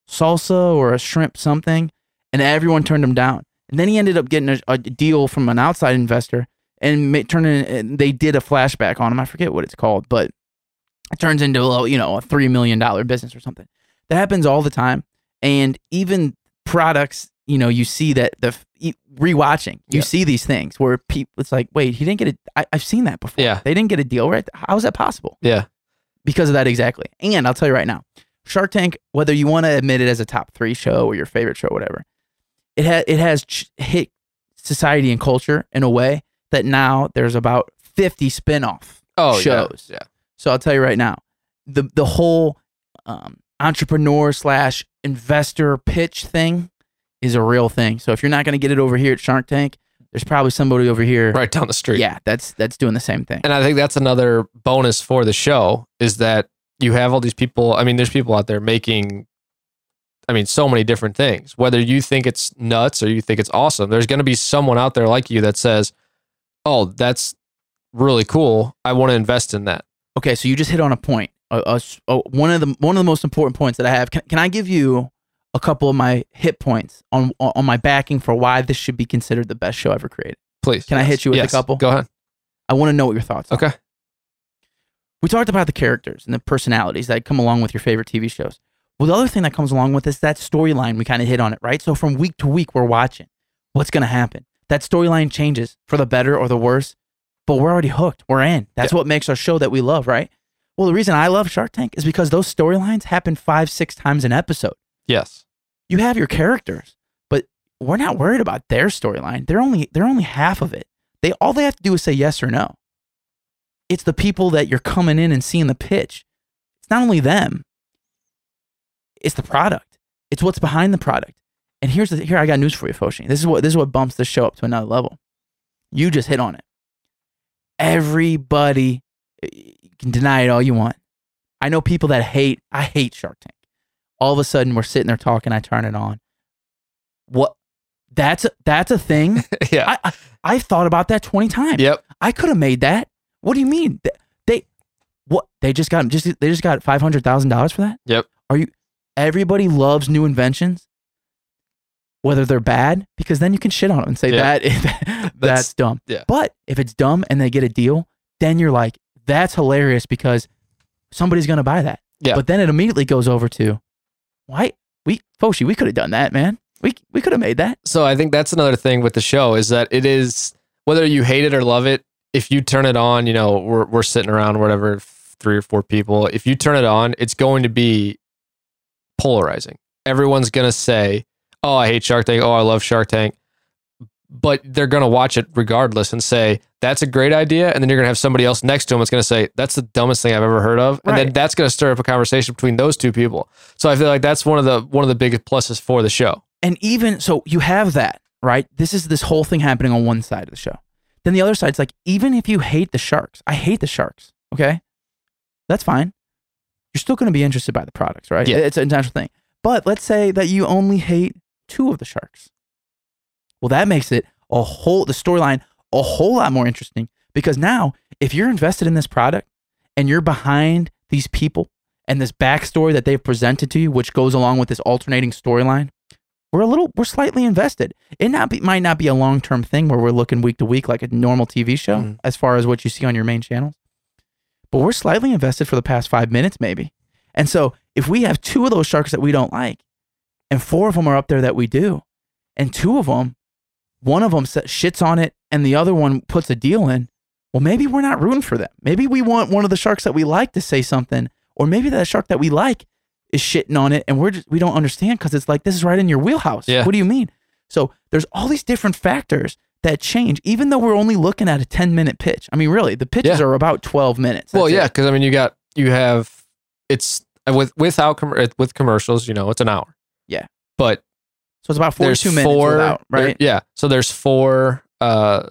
salsa or a shrimp something, and everyone turned him down. And then he ended up getting a, a deal from an outside investor, and ma- turning and they did a flashback on him. I forget what it's called, but it turns into a you know a three million dollar business or something. That happens all the time, and even products. You know, you see that the rewatching, you Yeah. see these things where people. It's like, wait, he didn't get it. I, I've seen that before. Yeah. they didn't get a deal, right? How is that possible? Yeah. because of that exactly. And I'll tell you right now, Shark Tank, whether you want to admit it as a top three show or your favorite show, whatever, it has it has ch- hit society and culture in a way that now there's about fifty spin-off Oh, shows. Yeah. yeah. So I'll tell you right now, the the whole um, entrepreneur slash investor pitch thing is a real thing. So if you're not going to get it over here at Shark Tank, there's probably somebody over here. Right down the street. Yeah, that's that's doing the same thing. And I think that's another bonus for the show is that you have all these people. I mean, there's people out there making, I mean, so many different things. Whether you think it's nuts or you think it's awesome, there's going to be someone out there like you that says, oh, that's really cool. I want to invest in that. Okay, so you just hit on a point. A, a s- a- one of the one of the most important points that I have. Can, can I give you a couple of my hit points on on my backing for why this should be considered the best show ever created? Please. Can I hit you with a couple? Go ahead. I want to know what your thoughts. are. Okay. We talked about the characters and the personalities that come along with your favorite TV shows. Well, the other thing that comes along with is that storyline. We kind of hit on it, right? So from week to week, we're watching what's going to happen. That storyline changes for the better or the worse, but we're already hooked. We're in. That's what makes our show that we love, right? Well, the reason I love Shark Tank is because those storylines happen five, six times an episode. Yes. You have your characters, but we're not worried about their storyline. They're only they're only half of it. They all they have to do is say yes or no. It's the people that you're coming in and seeing the pitch. It's not only them. It's the product. It's what's behind the product. And here's the here I got news for you, Foshi. This is what this is what bumps the show up to another level. You just hit on it. Everybody eh, you can deny it all you want. I know people that hate I hate Shark Tank. All of a sudden we're sitting there talking, I turn it on. What that's a, that's a thing. yeah. I, I I thought about that 20 times. yep. I could have made that. What do you mean? They, what they just got just they just got five hundred thousand dollars for that? Yep. Are you everybody loves new inventions? Whether they're bad, because then you can shit on them and say Yeah. that that's, dumb. yeah. But if it's dumb and they get a deal, then you're like, that's hilarious because somebody's gonna buy that. Yeah. But then it immediately goes over to why we Foshi, we could have done that, man. We we could have made that. So I think that's another thing with the show is that it is whether you hate it or love it. If you turn it on, you know we're we're sitting around whatever three or four people. If you turn it on, it's going to be polarizing. Everyone's gonna say, "Oh, I hate Shark Tank. Oh, I love Shark Tank," but they're gonna watch it regardless and say that's a great idea. And then you're gonna have somebody else next to them that's gonna say that's the dumbest thing I've ever heard of, and then that's gonna stir up a conversation between those two people. So I feel like that's one of the one of the biggest pluses for the show. and even so you have that right this is this whole thing happening on one side of the show then the other side's like even if you hate the sharks i hate the sharks okay that's fine you're still going to be interested by the products right Yeah. it's a natural thing but let's say that you only hate two of the sharks well that makes it a whole the storyline a whole lot more interesting because now if you're invested in this product and you're behind these people and this backstory that they've presented to you, which goes along with this alternating storyline, we're a little, we're slightly invested. It not be, might not be a long term thing where we're looking week to week like a normal TV show, Mhm. as far as what you see on your main channels, but we're slightly invested for the past five minutes, maybe. And so if we have two of those sharks that we don't like, and four of them are up there that we do, and two of them, one of them shits on it, and the other one puts a deal in. Well, maybe we're not rooting for them. Maybe we want one of the sharks that we like to say something, or maybe that shark that we like is shitting on it, and we're just we don't understand because it's like this is right in your wheelhouse. Yeah. What do you mean? So there's all these different factors that change, even though we're only looking at a 10 minute pitch. I mean, really, the pitches Yeah. are about 12 minutes. well, yeah, because I mean, you got you have it's with without com- with commercials, you know, it's an hour. But So it's about there's 42 minutes four, without, there- right? yeah, so there's four uh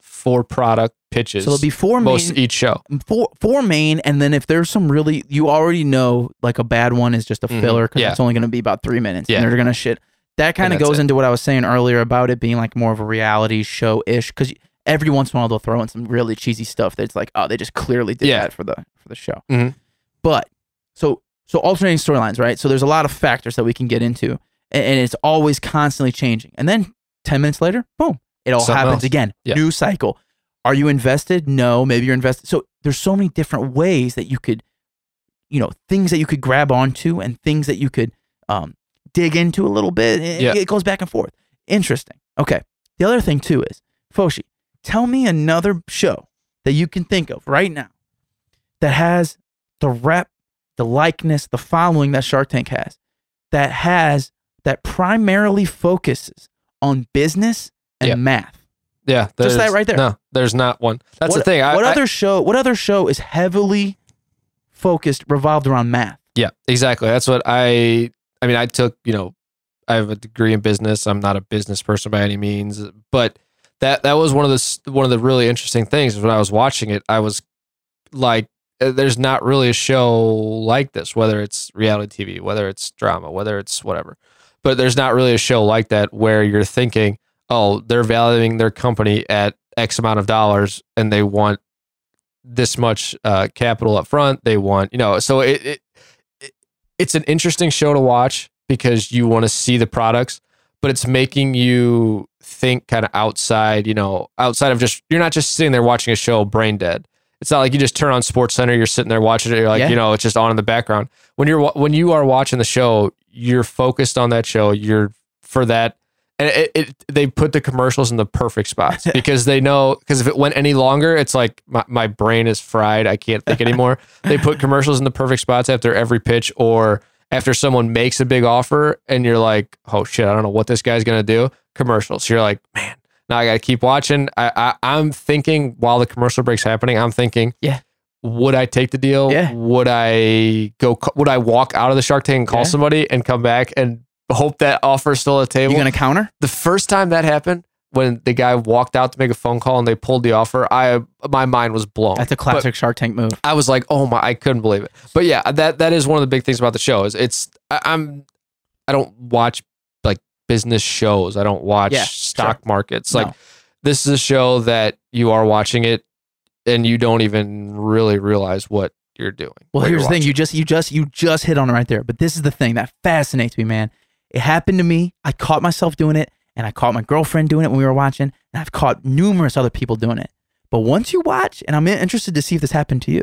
four product pitches. So there'll be four most main, each show. four, four main, and then if there's some really, you already know, like a bad one is just a Mhm. filler because Yeah. it's only going to be about three minutes. Yeah. And they're going to shit. That kind of goes it. into what I was saying earlier about it being like more of a reality show ish because every once in a while they'll throw in some really cheesy stuff that's like, oh, they just clearly did Yeah. that for the for the show. Mhm. But so so alternating storylines, right? So there's a lot of factors that we can get into, and, and it's always constantly changing. And then ten minutes later, boom, it all Something happens else. again. Yeah. New cycle. Are you invested? No, maybe you're invested. So there's so many different ways that you could, you know, things that you could grab onto and things that you could um, dig into a little bit. It, Yeah. it goes back and forth. Interesting. Okay. The other thing too is, Foshi, tell me another show that you can think of right now that has the rep, the likeness, the following that Shark Tank has, that has that primarily focuses on business and Yeah. math. Yeah, Just that right there. No, there's not one. That's what, the thing. I, what I- other show? What other show is heavily focused, revolved around math? Yeah, exactly. That's what I. I mean, I took. You know, I have a degree in business. I'm not a business person by any means, but that that was one of the one of the really interesting things. When I was watching it, I was like, "There's not really a show like this. Whether it's reality TV, whether it's drama, whether it's whatever, but there's not really a show like that where you're thinking, oh, they're valuing their company at X amount of dollars, and they want." this much uh, capital up front. They want, you know, so it, it, it it's an interesting show to watch because you want to see the products, but it's making you think kind of outside, you know, outside of just you're not just sitting there watching a show brain dead. It's not like you just turn on Sports Center, you're sitting there watching it, you're like, Yeah. you know, it's just on in the background. When you're when you are watching the show, you're focused on that show. You're for that and it, it they put the commercials in the perfect spots because they know because if it went any longer it's like my, my brain is fried i can't think anymore they put commercials in the perfect spots after every pitch or after someone makes a big offer and you're like oh shit i don't know what this guy's gonna do commercials you're like man now i gotta keep watching i, I i'm thinking while the commercial break's happening i'm thinking Yeah. would I take the deal? Yeah. Would I go? Would I walk out of the Shark Tank and call Yeah. somebody and come back and hope that offer is still at the table? You gonna counter? the first time that happened when the guy walked out to make a phone call and they pulled the offer i my mind was blown That's a But classic Shark Tank move. i was like oh my i couldn't believe it but yeah that that is one of the big things about the show is it's I, i'm i don't watch business shows i don't watch Yeah, stock markets like No. this is a show that you are watching it and you don't even really realize what you're doing Well, here's the thing. You just you just you just hit on it right there. But this is the thing that fascinates me, man. It happened to me. I caught myself doing it, and I caught my girlfriend doing it when we were watching, and I've caught numerous other people doing it. But once you watch, and I'm interested to see if this happened to you.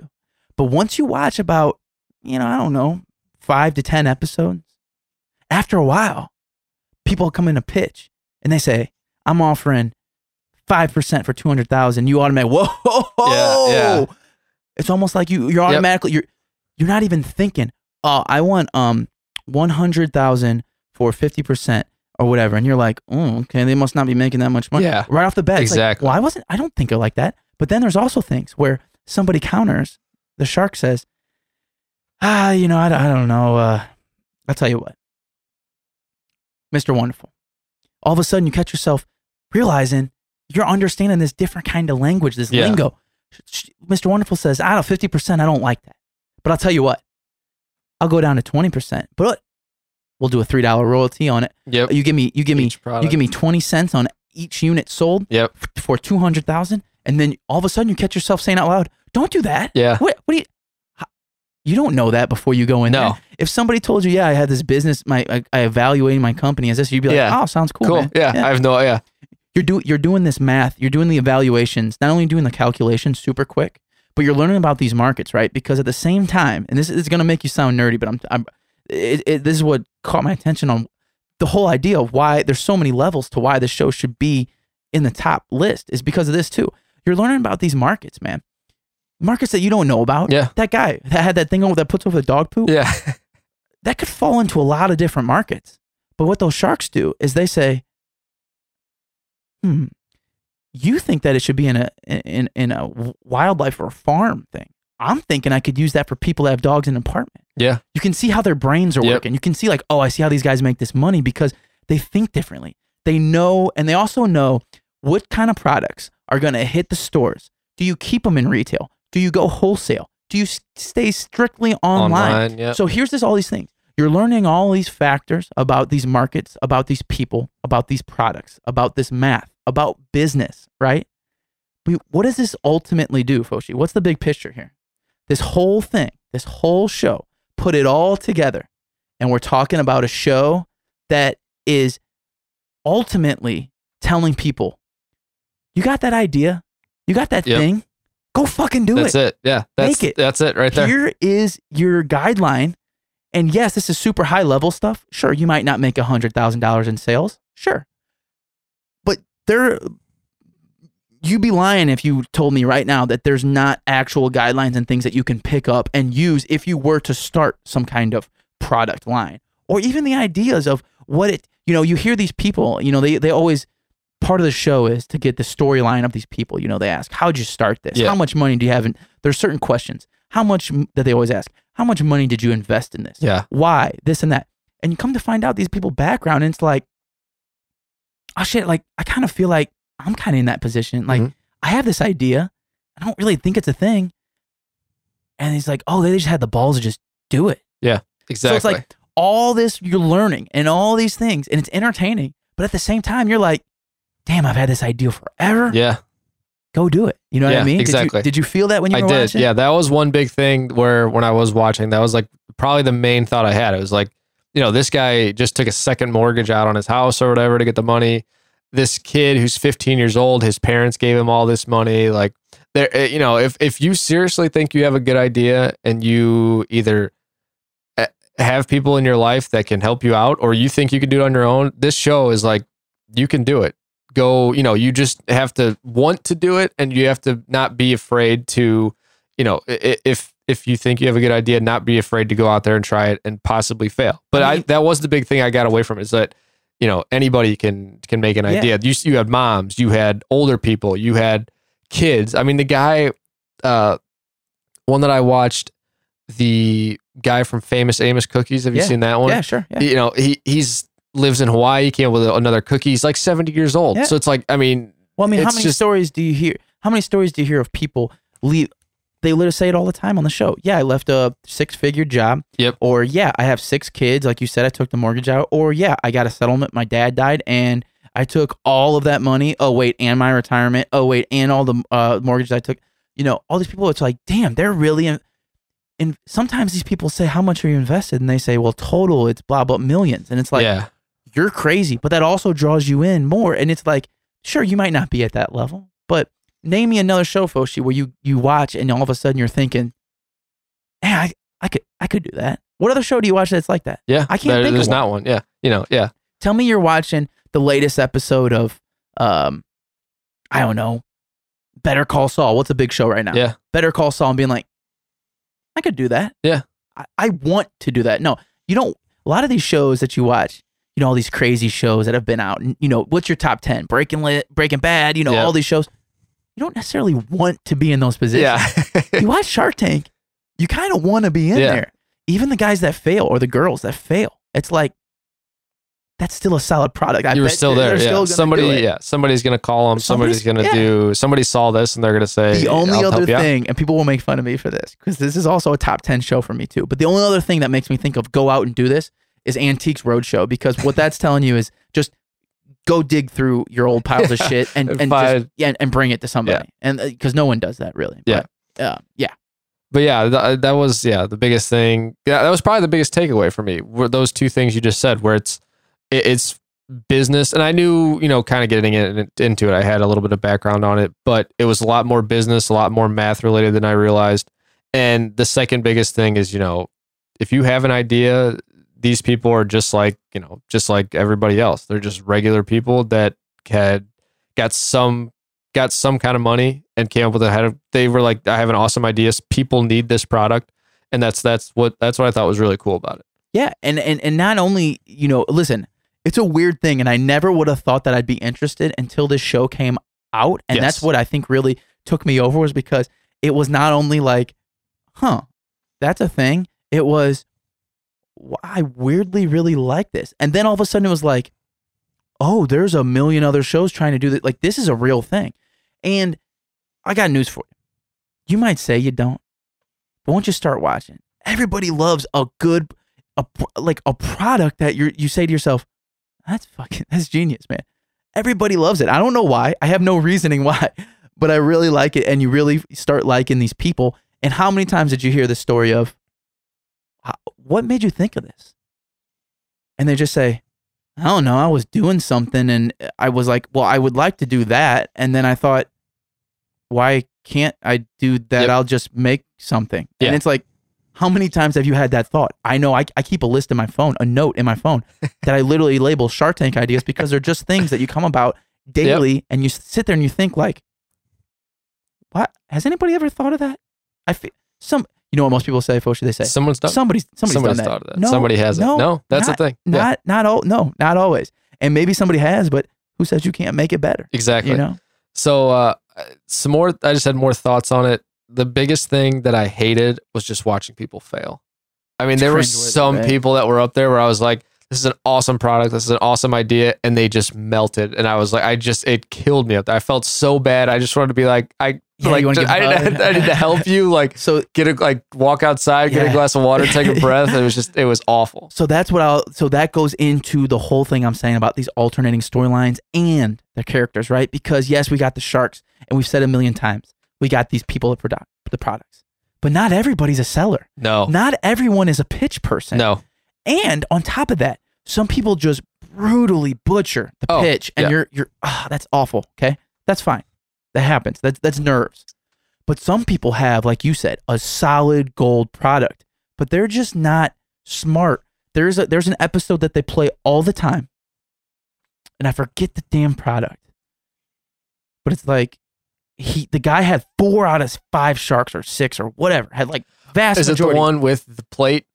But once you watch about, you know, I don't know, five to ten episodes, after a while, people come in a pitch and they say, "I'm offering five percent for two hundred thousand. You automatically, whoa, Yeah, yeah. It's almost like you you're Yep. automatically you're you're not even thinking, oh, I want um one hundred thousand for fifty percent or whatever, and you're like, oh, okay, they must not be making that much money. Yeah. right off the bat, it's like, Exactly. well, I wasn't. I don't think of like that. But then there's also things where somebody counters. The shark says, ah, you know, I, I don't know. Uh, I'll tell you what, Mister Wonderful. All of a sudden, you catch yourself realizing you're understanding this different kind of language, this Yeah. lingo. Mr. Wonderful says, I don't know, 50%, I don't like that. But I'll tell you what, I'll go down to 20%, but we'll do a $3 royalty on it. yep You give me, you give me, you give me 20 cents on each unit sold yep for 200,000. And then all of a sudden you catch yourself saying out loud, don't do that. yeah What, what do you, you don't know that before you go in No. there. If somebody told you, yeah, I had this business, my, I, I evaluated my company as this, you'd be like, Yeah. oh, sounds cool. cool man. yeah, i have no yeah you're doing you're doing this math, you're doing the evaluations, not only doing the calculations super quick, but you're learning about these markets, right? Because at the same time, and this is going to make you sound nerdy, but I'm, I'm it, it, this is what caught my attention on the whole idea of why there's so many levels to why the show should be in the top list is because of this too. You're learning about these markets, man. Markets that you don't know about. Yeah. That guy that had that thing over that puts over the dog poop. Yeah. That could fall into a lot of different markets. But what those sharks do is they say, hmm, you think that it should be in a in in a wildlife or a farm thing. I'm thinking I could use that for people that have dogs in an apartment. Yeah. You can see how their brains are Yep. working. You can see like, oh, I see how these guys make this money because they think differently. They know, and they also know what kind of products are going to hit the stores. Do you keep them in retail? Do you go wholesale? Do you stay strictly online? Online. Yeah. So here's this all these things. You're learning all these factors about these markets, about these people, about these products, about this math, about business, right? But what does this ultimately do, Foshi? What's the big picture here? This whole thing, this whole show, put it all together. And we're talking about a show that is ultimately telling people, you got that idea? You got that Yep. thing? Go fucking do That's it That's it. Yeah. That's Make it. That's it right there. here is your guideline. And yes, this is super high level stuff. Sure, you might not make a hundred thousand dollars in sales. Sure, but there, you'd be lying if you told me right now that there's not actual guidelines and things that you can pick up and use if you were to start some kind of product line or even the ideas of what it. You know, you hear these people. You know, they they always part of the show is to get the storyline of these people. You know, they ask, "How'd you start this? Yeah. How much money do you have?" in There's certain questions. How much that they always ask? How much money did you invest in this? Yeah. Why? This and that. And you come to find out these people background, and it's like, oh shit! Like I kind of feel like I'm kind of in that position. Like Mhm. I have this idea. I don't really think it's a thing. And he's like, oh, they just had the balls to just do it. Yeah, exactly. So it's like all this you're learning and all these things, and it's entertaining. But at the same time, you're like, damn, I've had this idea forever. yeah. Go do it. You know what I mean? exactly. Did you, did you feel that when you I were did. watching? Yeah, that was one big thing where when I was watching, that was like probably the main thought I had. It was like, you know, this guy just took a second mortgage out on his house or whatever to get the money. This kid who's 15 years old, his parents gave him all this money. Like, there, eh, you know, if if you seriously think you have a good idea and you either eh, have people in your life that can help you out, or you think you can do it on your own, this show is like, you can do it go you know you just have to want to do it and you have to not be afraid to you know if if you think you have a good idea not be afraid to go out there and try it and possibly fail but I i, that was the big thing i got away from is that you know anybody can can make an Yeah. idea you you had moms you had older people you had kids i mean the guy uh one that i watched the guy from famous amos cookies have you Yeah. seen that one Yeah, sure. Yeah. you know he he's lives in hawaii came up with another cookie he's like 70 years old Yeah. so it's like i mean Well, I mean, how many just- stories do you hear? How many stories do you hear of people leave? They literally say it all the time on the show. Yeah, I left a six-figure job. Yep. Or yeah, I have six kids. Like you said, I took the mortgage out. Or yeah, I got a settlement. My dad died, and I took all of that money. Oh wait, and my retirement. Oh wait, and all the uh, mortgages I took. You know, all these people. It's like, damn, they're really. In, and sometimes these people say, "How much are you invested?" And they say, "Well, total, it's blah blah millions. And it's like, yeah you're crazy, but that also draws you in more. And it's like, sure, you might not be at that level, but name me another show, Foshi, where you you watch and all of a sudden you're thinking, hey, I, I could I could do that. What other show do you watch that's like that? yeah I can't there- think of there's one. not one yeah you know yeah Tell me you're watching the latest episode of um I don't know, Better Call Saul. What's a big show right now? Yeah. Better Call Saul and being like, I could do that. Yeah. I, I want to do that. No, you don't a lot of these shows that you watch, you know, all these crazy shows that have been out, and you know, what's your top ten? Breaking Lit, Breaking Bad, you know, all these shows. You don't necessarily want to be in those positions. yeah you watch Shark Tank, you kind of want to be in Yeah. there. Even the guys that fail or the girls that fail, it's like that's still a solid product. I you were still there yeah gonna somebody yeah somebody's gonna call them somebody's, Somebody's- gonna yeah. do somebody saw this and they're gonna say The only other thing, and people will make fun of me for this because this is also a top 10 show for me too. But the only other thing that makes me think of go out and do this is Antiques Roadshow because what that's telling you is just go dig through your old piles of shit and, And and, just, yeah, and bring it to somebody. And because no one does that really. Yeah. But, uh, yeah. but yeah th- that was yeah the biggest thing yeah that was probably the biggest takeaway for me were those two things you just said where it's it, it's business and I knew, you know, kind of getting it, into it. I had a little bit of background on it, but it was a lot more business, a lot more math related than I realized. And the second biggest thing is, you know, if you have an idea, these people are just like, you know, just like everybody else. They're just regular people that had got some got some kind of money and came up with a head of they were like, I have an awesome idea. People need this product. And that's that's what that's what I thought was really cool about it. Yeah, and and and not only you know, listen, it's a weird thing, and I never would have thought that I'd be interested until this show came out, and Yes. that's what I think really took me over was because it was not only like, huh, that's a thing. It was, "Wow, I weirdly really like this, and then all of a sudden it was like, oh, there's a million other shows trying to do that. Like this is a real thing, and I got news for you. You might say you don't, but once you start watching, everybody loves a good a like a product that you you say to yourself, that's fucking that's genius, man. Everybody loves it. I don't know why. I have no reasoning why, but I really like it, and you really start liking these people. And how many times did you hear the story of, "How- what made you think of this? And they just say, I don't know. I was doing something, and I was like, well, I would like to do that, and then I thought, why can't I do that? Yep. I'll just make something. Yeah. And it's like, how many times have you had that thought? I know I, I keep a list in my phone, a note in my phone that I literally label Shark Tank ideas because they're just things that you come about daily and you sit there and you think like, what? Has anybody ever thought of that? I feel some, you know what most people say, Fosha? They say, Someone's done somebody's, somebody's, somebody's done that. thought of that. No, Somebody hasn't. No, No, that's not, the thing. Yeah, Not, not all, no, not always. And maybe somebody has, but who says you can't make it better? exactly. You know? So uh, some more. I just had more thoughts on it. The biggest thing that I hated was just watching people fail. I mean, It's there were some right? people that were up there where I was like, "This is an awesome product. This is an awesome idea," and they just melted. And I was like, I just it killed me up there. I felt so bad. I just wanted to be like, I Yeah, like you wanna just- give I, hug? I need to help you. Like So, get a like walk outside, get Yeah. a glass of water, take a breath. It was just it was awful. so that's what I'll, so that goes into the whole thing I'm saying about these alternating storylines and the characters, right? Because yes, we got the sharks and we've said a million times, we got these people that product, the products, but not everybody's a seller. No, Not everyone is a pitch person. no, And on top of that, some people just brutally butcher the Oh, pitch, and yeah. you're you're ah, that's awful. Okay, that's fine. That happens. That's that's nerves. But some people have, like you said, a solid gold product, but they're just not smart. There's a there's an episode that they play all the time, and I forget the damn product, but it's like he the guy had four out of five sharks or six or whatever had like vast Is it the one with the plate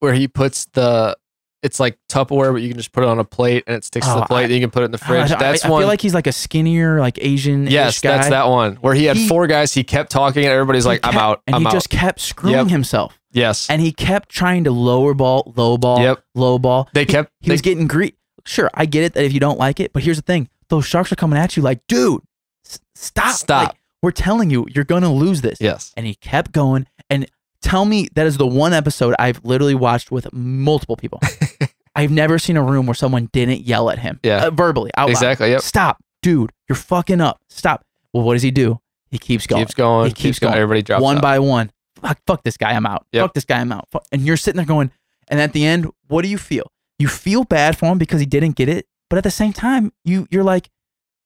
where he puts the? It's like Tupperware, but you can just put it on a plate and it sticks to Oh, the plate. I- and you can put it in the fridge. I- that's I, one. feel like he's like a skinnier, like Asian. yes, guy. that's that one where he had He- four guys. He kept talking, and everybody's He like, "I'm out. and I'm he out." just kept screwing Yep. himself, yes, and he kept trying to lower ball, low ball, Yep. low ball. they kept. He they, was getting greedy. Sure, I get it that if you don't like it, but here's the thing: those sharks are coming at you like, dude, s- stop, Stop. Like, we're telling you, you're gonna lose this. yes, And he kept going. And tell me that is the one episode I've literally watched with multiple people. I've never seen a room where someone didn't yell at him, Yeah. uh, verbally, out loud. exactly. Yep. Stop, dude, you're fucking up. Stop. Well, what does he do? He keeps going. Keeps going. He keeps going. Everybody drops one out. by one. Fuck, fuck this guy, I'm out. Yep. Fuck this guy, I'm out. Fuck- And you're sitting there going, and at the end, what do you feel? You feel bad for him because he didn't get it, but at the same time, you you're like,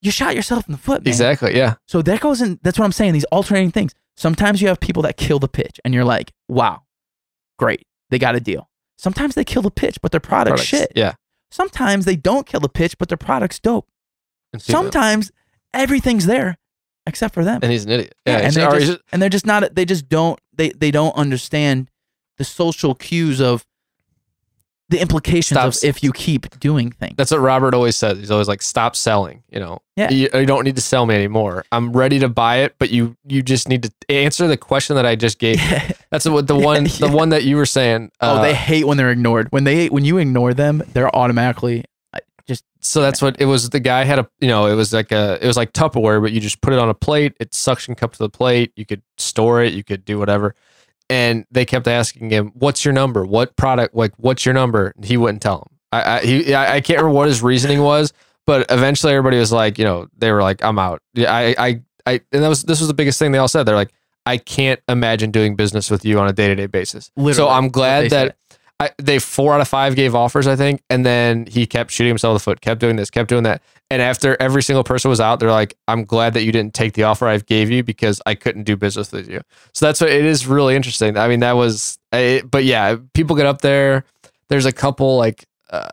you shot yourself in the foot, man. Exactly. Yeah. So that goes in. That's what I'm saying. These alternating things. Sometimes you have people that kill the pitch, and you're like, wow, great, they got a deal. Sometimes they kill the pitch, but their product's Products. shit. Yeah. Sometimes they don't kill the pitch, but their product's dope. And see that. Sometimes everything's there except for them. and he's an idiot. Yeah, and he's- they or he's just, and they're just not. They just don't. They they don't understand the social cues of the implications Stop of if you keep doing things. That's what Robert always says. He's always like, "Stop selling." You know, Yeah. you, you don't need to sell me anymore. I'm ready to buy it, but you you just need to answer the question that I just gave. you. That's what the one Yeah. the one that you were saying. oh, uh, they hate when they're ignored. When they when you ignore them, they're automatically uh, just So that's what it was. The guy had a, you know, it was like a, it was like Tupperware, but you just put it on a plate. It suction cup to the plate. You could store it. You could do whatever. And they kept asking him, "What's your number? What product? Like, what's your number?" He wouldn't tell them. I, I he, I I can't remember what his reasoning was, but eventually everybody was like, you know, they were like, "I'm out." Yeah, I, I, I, and that was this was the biggest thing they all said. They're like, "I can't imagine doing business with you on a day to day basis." Literally, so I'm glad that. I, they four out of five gave offers, I think, and then he kept shooting himself in the foot, kept doing this, kept doing that, and after every single person was out, they're like, "I'm glad that you didn't take the offer I gave you because I couldn't do business with you." So that's what it is really interesting. I mean, that was, it, but yeah, people get up there. There's a couple like uh,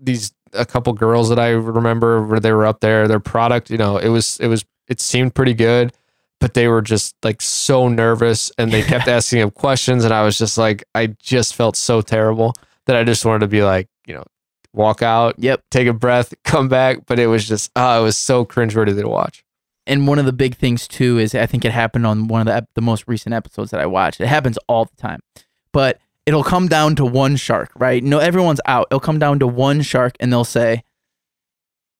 these, a couple girls that I remember where they were up there. Their product, you know, it was, it was, it seemed pretty good but they were just like so nervous and they kept asking him questions and I was just like I just felt so terrible that I just wanted to be like, you know, walk out, Yep. take a breath, come back, but it was just oh, it was so cringeworthy to watch. And one of the big things too is I think it happened on one of the ep- the most recent episodes that I watched. It happens all the time, but it'll come down to one shark, right? No, everyone's out. It'll come down to one shark, and they'll say,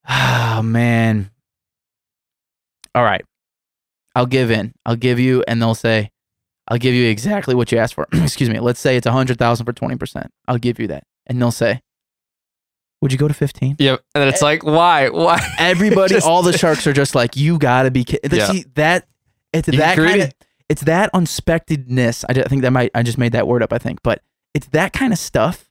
"Ah, man, all right, I'll give in. I'll give you," and they'll say, "I'll give you exactly what you asked for." Excuse me. Let's say it's a hundred thousand for twenty percent. I'll give you that, and they'll say, "Would you go to 15? Yep. And then it's eh. like, why? Why? Everybody, Just- all the sharks are just like, you gotta be kidding. Yeah. See that? It's You that kind of. It's that unexpectedness. I, ju- I think that might. I just made that word up. I think, but it's that kind of stuff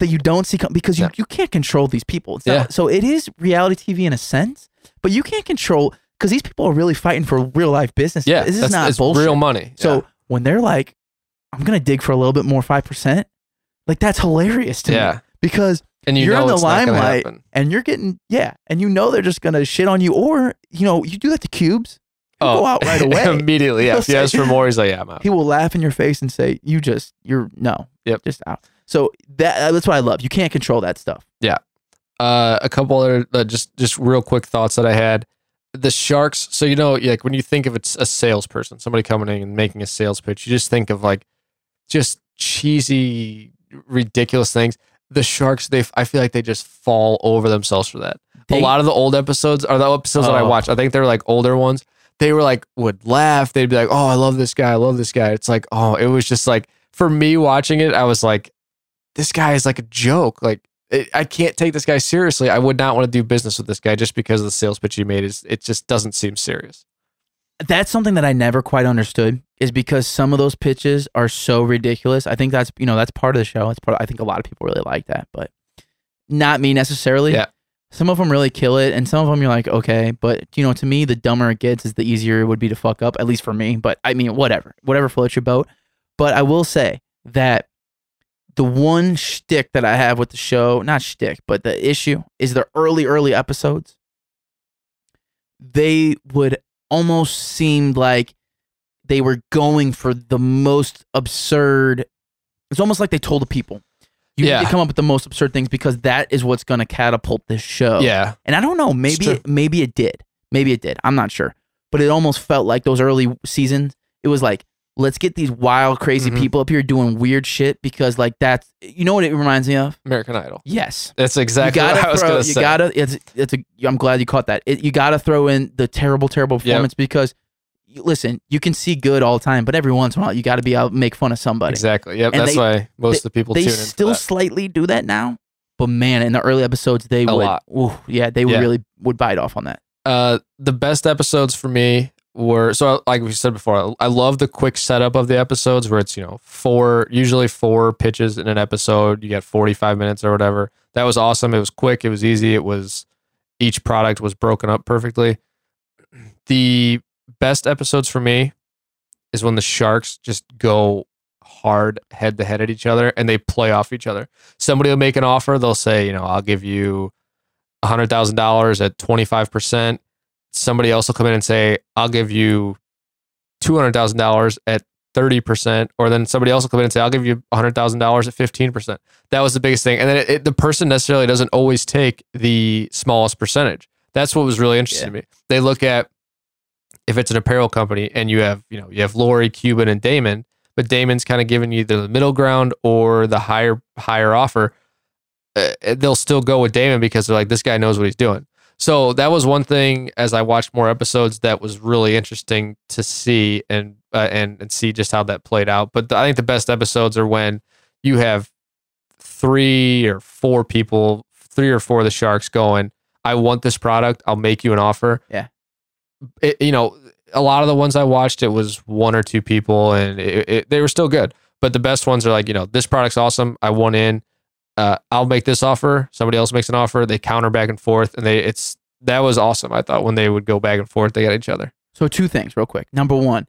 that you don't see come because you, Yeah. you can't control these people. It's not- Yeah. so it is reality TV in a sense, but you can't control because these people are really fighting for real life business. Yeah. this is not bullshit. real money. So Yeah. when they're like, "I'm gonna dig for a little bit more, five percent," like that's hilarious to me yeah. because And you you're know in the it's not gonna limelight and you're getting yeah, and you know they're just gonna shit on you, or you know you do that to cubes. He'll go out right away. Oh, Immediately. Yeah. He'll If you ask for more, he's like, yeah, I'm out. he will laugh in your face and say, "You just you're no, Yep. just out." So that that's what I love. You can't control that stuff. Yeah. Uh, a couple other uh, just just real quick thoughts that I had. The sharks. So you know, like when you think of it's a salesperson, somebody coming in and making a sales pitch, you just think of like just cheesy, ridiculous things. The sharks, they I feel like they just fall over themselves for that. They- a lot of the old episodes are the episodes that I Oh. watched. I think they're like older ones. They were like would laugh. They'd be like, "Oh, I love this guy. I love this guy." It's like, oh, it was just like for me watching it, I was like, this guy is like a joke. Like it, I can't take this guy seriously. I would not want to do business with this guy just because of the sales pitch he made. Is it just doesn't seem serious. That's something that I never quite understood. Is because some of those pitches are so ridiculous. I think that's you know that's part of the show. It's part. I think a lot of people really like that, but not me necessarily. Yeah. Some of them really kill it, and some of them you're like, okay, but you know, to me, the dumber it gets, is the easier it would be to fuck up. At least for me. But I mean, whatever, whatever floats your boat. But I will say that the one shtick that I have with the show, not shtick, but the issue is the early, early episodes. They would almost seem like they were going for the most absurd. It's almost like they told the people, "You need Yeah. to come up with the most absurd things because that is what's going to catapult this show." Yeah, And I don't know, maybe it, maybe it did. Maybe it did. I'm not sure. But it almost felt like those early seasons, it was like, let's get these wild, crazy Mhm. people up here doing weird shit because like that's you know what it reminds me of? American Idol. Yes. That's exactly what I was throw, going you to say. gotta it's it's a I'm glad you caught that. It, you gotta throw in the terrible, terrible performance because you- listen, you can see good all the time, but every once in a while you gotta be out to make fun of somebody. exactly. Yep. And That's they- why most of the people They tune in. still slightly do that now. But man, in the early episodes they A would lot. ooh, yeah, they would Yeah. really would bite off on that. uh, the best episodes for me were so like we said before. I love the quick setup of the episodes where it's you know four usually four pitches in an episode. You get forty five minutes or whatever. That was awesome. It was quick. It was easy. It was each product was broken up perfectly. The best episodes for me is when the sharks just go hard head to head at each other and they play off each other. Somebody will make an offer. They'll say, you know, I'll give you hundred thousand dollars at twenty five percent. Somebody else will come in and say, "I'll give you two hundred thousand dollars at thirty percent," or then somebody else will come in and say, "I'll give you hundred thousand dollars at fifteen percent." That was the biggest thing, and then it, it, the person necessarily doesn't always take the smallest percentage. That's what was really interesting to me. They look at if it's an apparel company and you have you know you have Lori, Cuban, and Daymond, but Daymond's kind of giving you either the middle ground or the higher higher offer uh, they'll still go with Daymond because they're like, this guy knows what he's doing. So that was one thing as I watched more episodes that was really interesting to see and uh, and and see just how that played out. But I think the best episodes are when you have three or four people, three or four of the sharks going, I want this product. I'll make you an offer. Yeah. It, you know, a lot of the ones I watched, it was one or two people, and it, it, they were still good. But the best ones are like, you know, this product's awesome. I want in. Uh, I'll make this offer. Somebody else makes an offer. They counter back and forth, and they it's that was awesome. I thought when they would go back and forth, they got each other. So two things, real quick. Number one,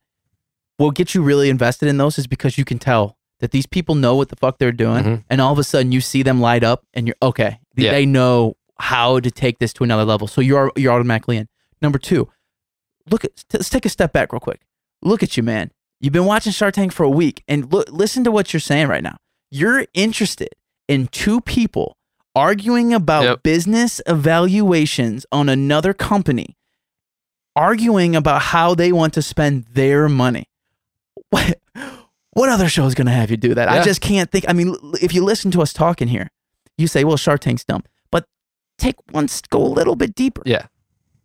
what gets you really invested in those is because you can tell that these people know what the fuck they're doing, Mhm. and all of a sudden you see them light up, and you're okay. They- Yeah. They know how to take this to another level, so you're you're automatically in. Number two, look at let's take a step back real quick. Look at you, man. You've been watching Shark Tank for a week, and look, listen to what you're saying right now. You're interested in two people arguing about Yep. business evaluations on another company arguing about how they want to spend their money. What what other show is going to have you do that? I just can't think. I mean, if you listen to us talking here, you say, "Well, Shark Tank's dumb," but take one, go a little bit deeper. Yeah.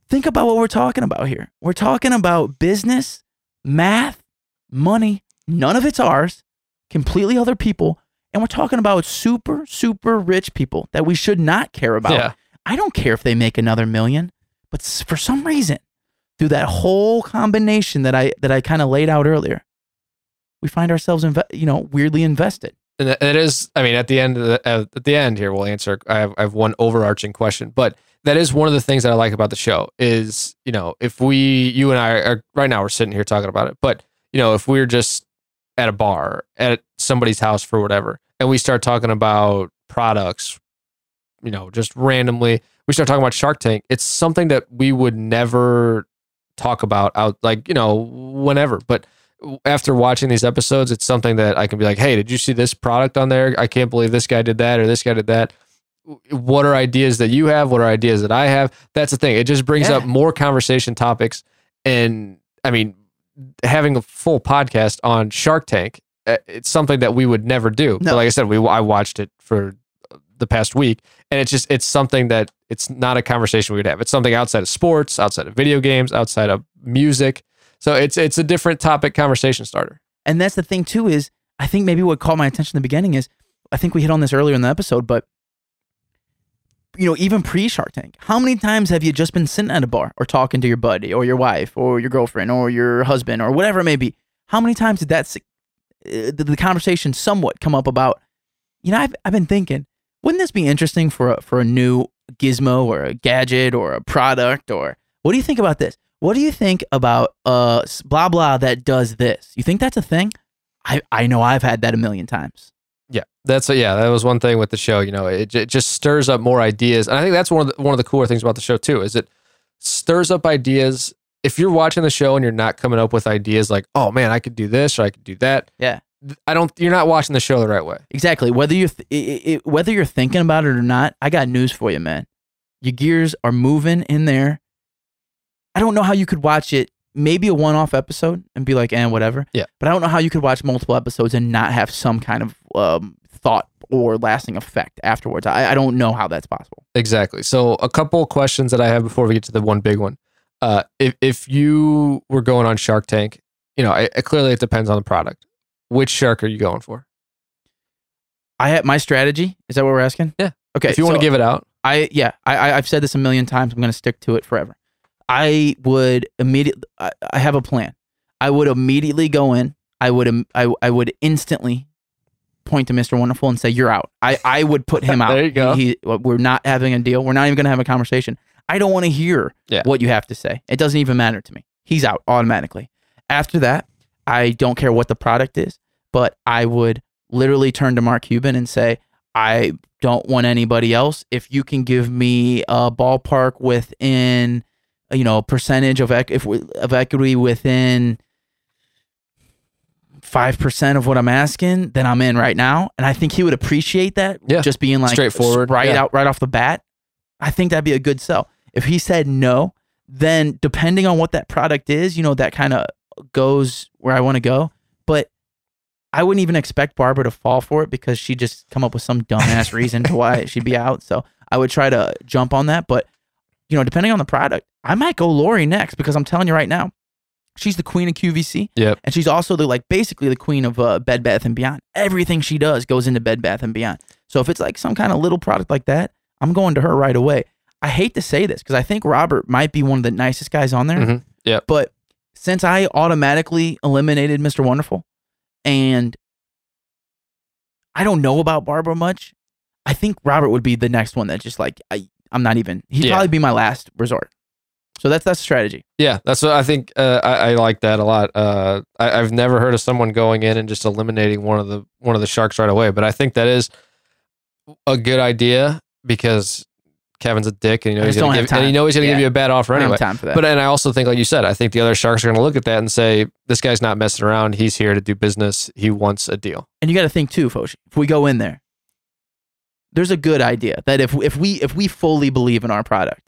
Think about what we're talking about here. We're talking about business, math, money. None of it's ours. Completely other people, and we're talking about super, super rich people that we should not care about. Yeah. I don't care if they make another million, but for some reason, through that whole combination that I that I kind of laid out earlier, we find ourselves, inve- you know, weirdly invested. And that- that is, I mean, at the end, of the, at the end here, we'll answer. I have, I have one overarching question, but that is one of the things that I like about the show is, you know, if we, you and I are right now, we're sitting here talking about it, but you know, if we're just at a bar at somebody's house for whatever, and we start talking about products, you know, just randomly, we start talking about Shark Tank. It's something that we would never talk about out, like you know, whenever, but after watching these episodes, it's something that I can be like, hey, did you see this product on there? I can't believe this guy did that or this guy did that. What are ideas that you have? What are ideas that I have? That's the thing. It just brings Yeah. up more conversation topics. And I mean, having a full podcast on Shark Tank, uh, it's something that we would never do. No. But like I said, we I watched it for the past week, and it's just it's something that it's not a conversation we would have. It's something outside of sports, outside of video games, outside of music. So it's it's a different topic conversation starter. And that's the thing too is I think maybe what caught my attention in the beginning is I think we hit on this earlier in the episode, but you know, even pre Shark Tank, how many times have you just been sitting at a bar or talking to your buddy or your wife or your girlfriend or your husband or whatever it may be? How many times did that did the conversation somewhat come up about? You know, I've I've been thinking, wouldn't this be interesting for a, for a new gizmo or a gadget or a product or what do you think about this? What do you think about uh blah blah that does this? You think that's a thing? I I know I've had that a million times. Yeah, that's a, yeah. That was one thing with the show. You know, it, it just stirs up more ideas, and I think that's one of the, one of the cooler things about the show too. Is it stirs up ideas. If you're watching the show and you're not coming up with ideas like, oh man, I could do this or I could do that. Yeah. I don't. You're not watching the show the right way. Exactly. Whether you th- i- i- whether you're thinking about it or not, I got news for you, man. Your gears are moving in there. I don't know how you could watch it, maybe a one-off episode and be like, "and whatever." Yeah. But I don't know how you could watch multiple episodes and not have some kind of um, thought or lasting effect afterwards. I, I don't know how that's possible. Exactly. So a couple questions that I have before we get to the one big one. Uh, if if you were going on Shark Tank, you know, I, I- clearly it depends on the product. Which shark are you going for? I have my strategy. Is that what we're asking? Yeah. Okay. if you want to give it out, I yeah, I I- I've said this a million times. I'm going to stick to it forever. I would immediately. I, I have a plan. I would immediately go in. I would im- I I would instantly point to Mr. Wonderful and say, "You're out." I I would put him out. There you go. He, he- we're not having a deal. We're not even going to have a conversation. I don't want to hear Yeah. what you have to say. It doesn't even matter to me. He's out automatically. After that, I don't care what the product is, but I would literally turn to Mark Cuban and say, I don't want anybody else. If you can give me a ballpark within, you know, percentage of ec- if we, of equity within five percent of what I'm asking, then I'm in right now. And I think he would appreciate that. Yeah. just being like Straightforward, right yeah. out right off the bat. I think that'd be a good sell. If he said no, then depending on what that product is, you know, that kind of goes where I want to go. But I wouldn't even expect Barbara to fall for it because she just come up with some dumbass reason to why she'd be out. So I would try to jump on that. But you know, depending on the product, I might go Lori next because I'm telling you right now, she's the queen of QVC. Yep. And she's also the like basically the queen of uh, Bed Bath and Beyond. Everything she does goes into Bed Bath and Beyond. So if it's like some kind of little product like that, I'm going to her right away. I hate to say this because I think Robert might be one of the nicest guys on there. Mhm. Yep. But since I automatically eliminated Mr. Wonderful and I don't know about Barbara much. I think Robert would be the next one that just like I I'm not even. He'd Yeah. probably be my last resort. So that's that's a strategy. Yeah, that's what I think. Uh, I, I like that a lot. Uh, I, I've never heard of someone going in and just eliminating one of the one of the sharks right away, but I think that is a good idea because Kevin's a dick and you know he's gonna give, and you know he's gonna give you a bad offer anyway. have time for that. But and I also think, like you said, I think the other sharks are gonna look at that and say, "This guy's not messing around. He's here to do business. He wants a deal." and you got to think too, Foshi. If we go in there, there's a good idea that if if we if we fully believe in our product,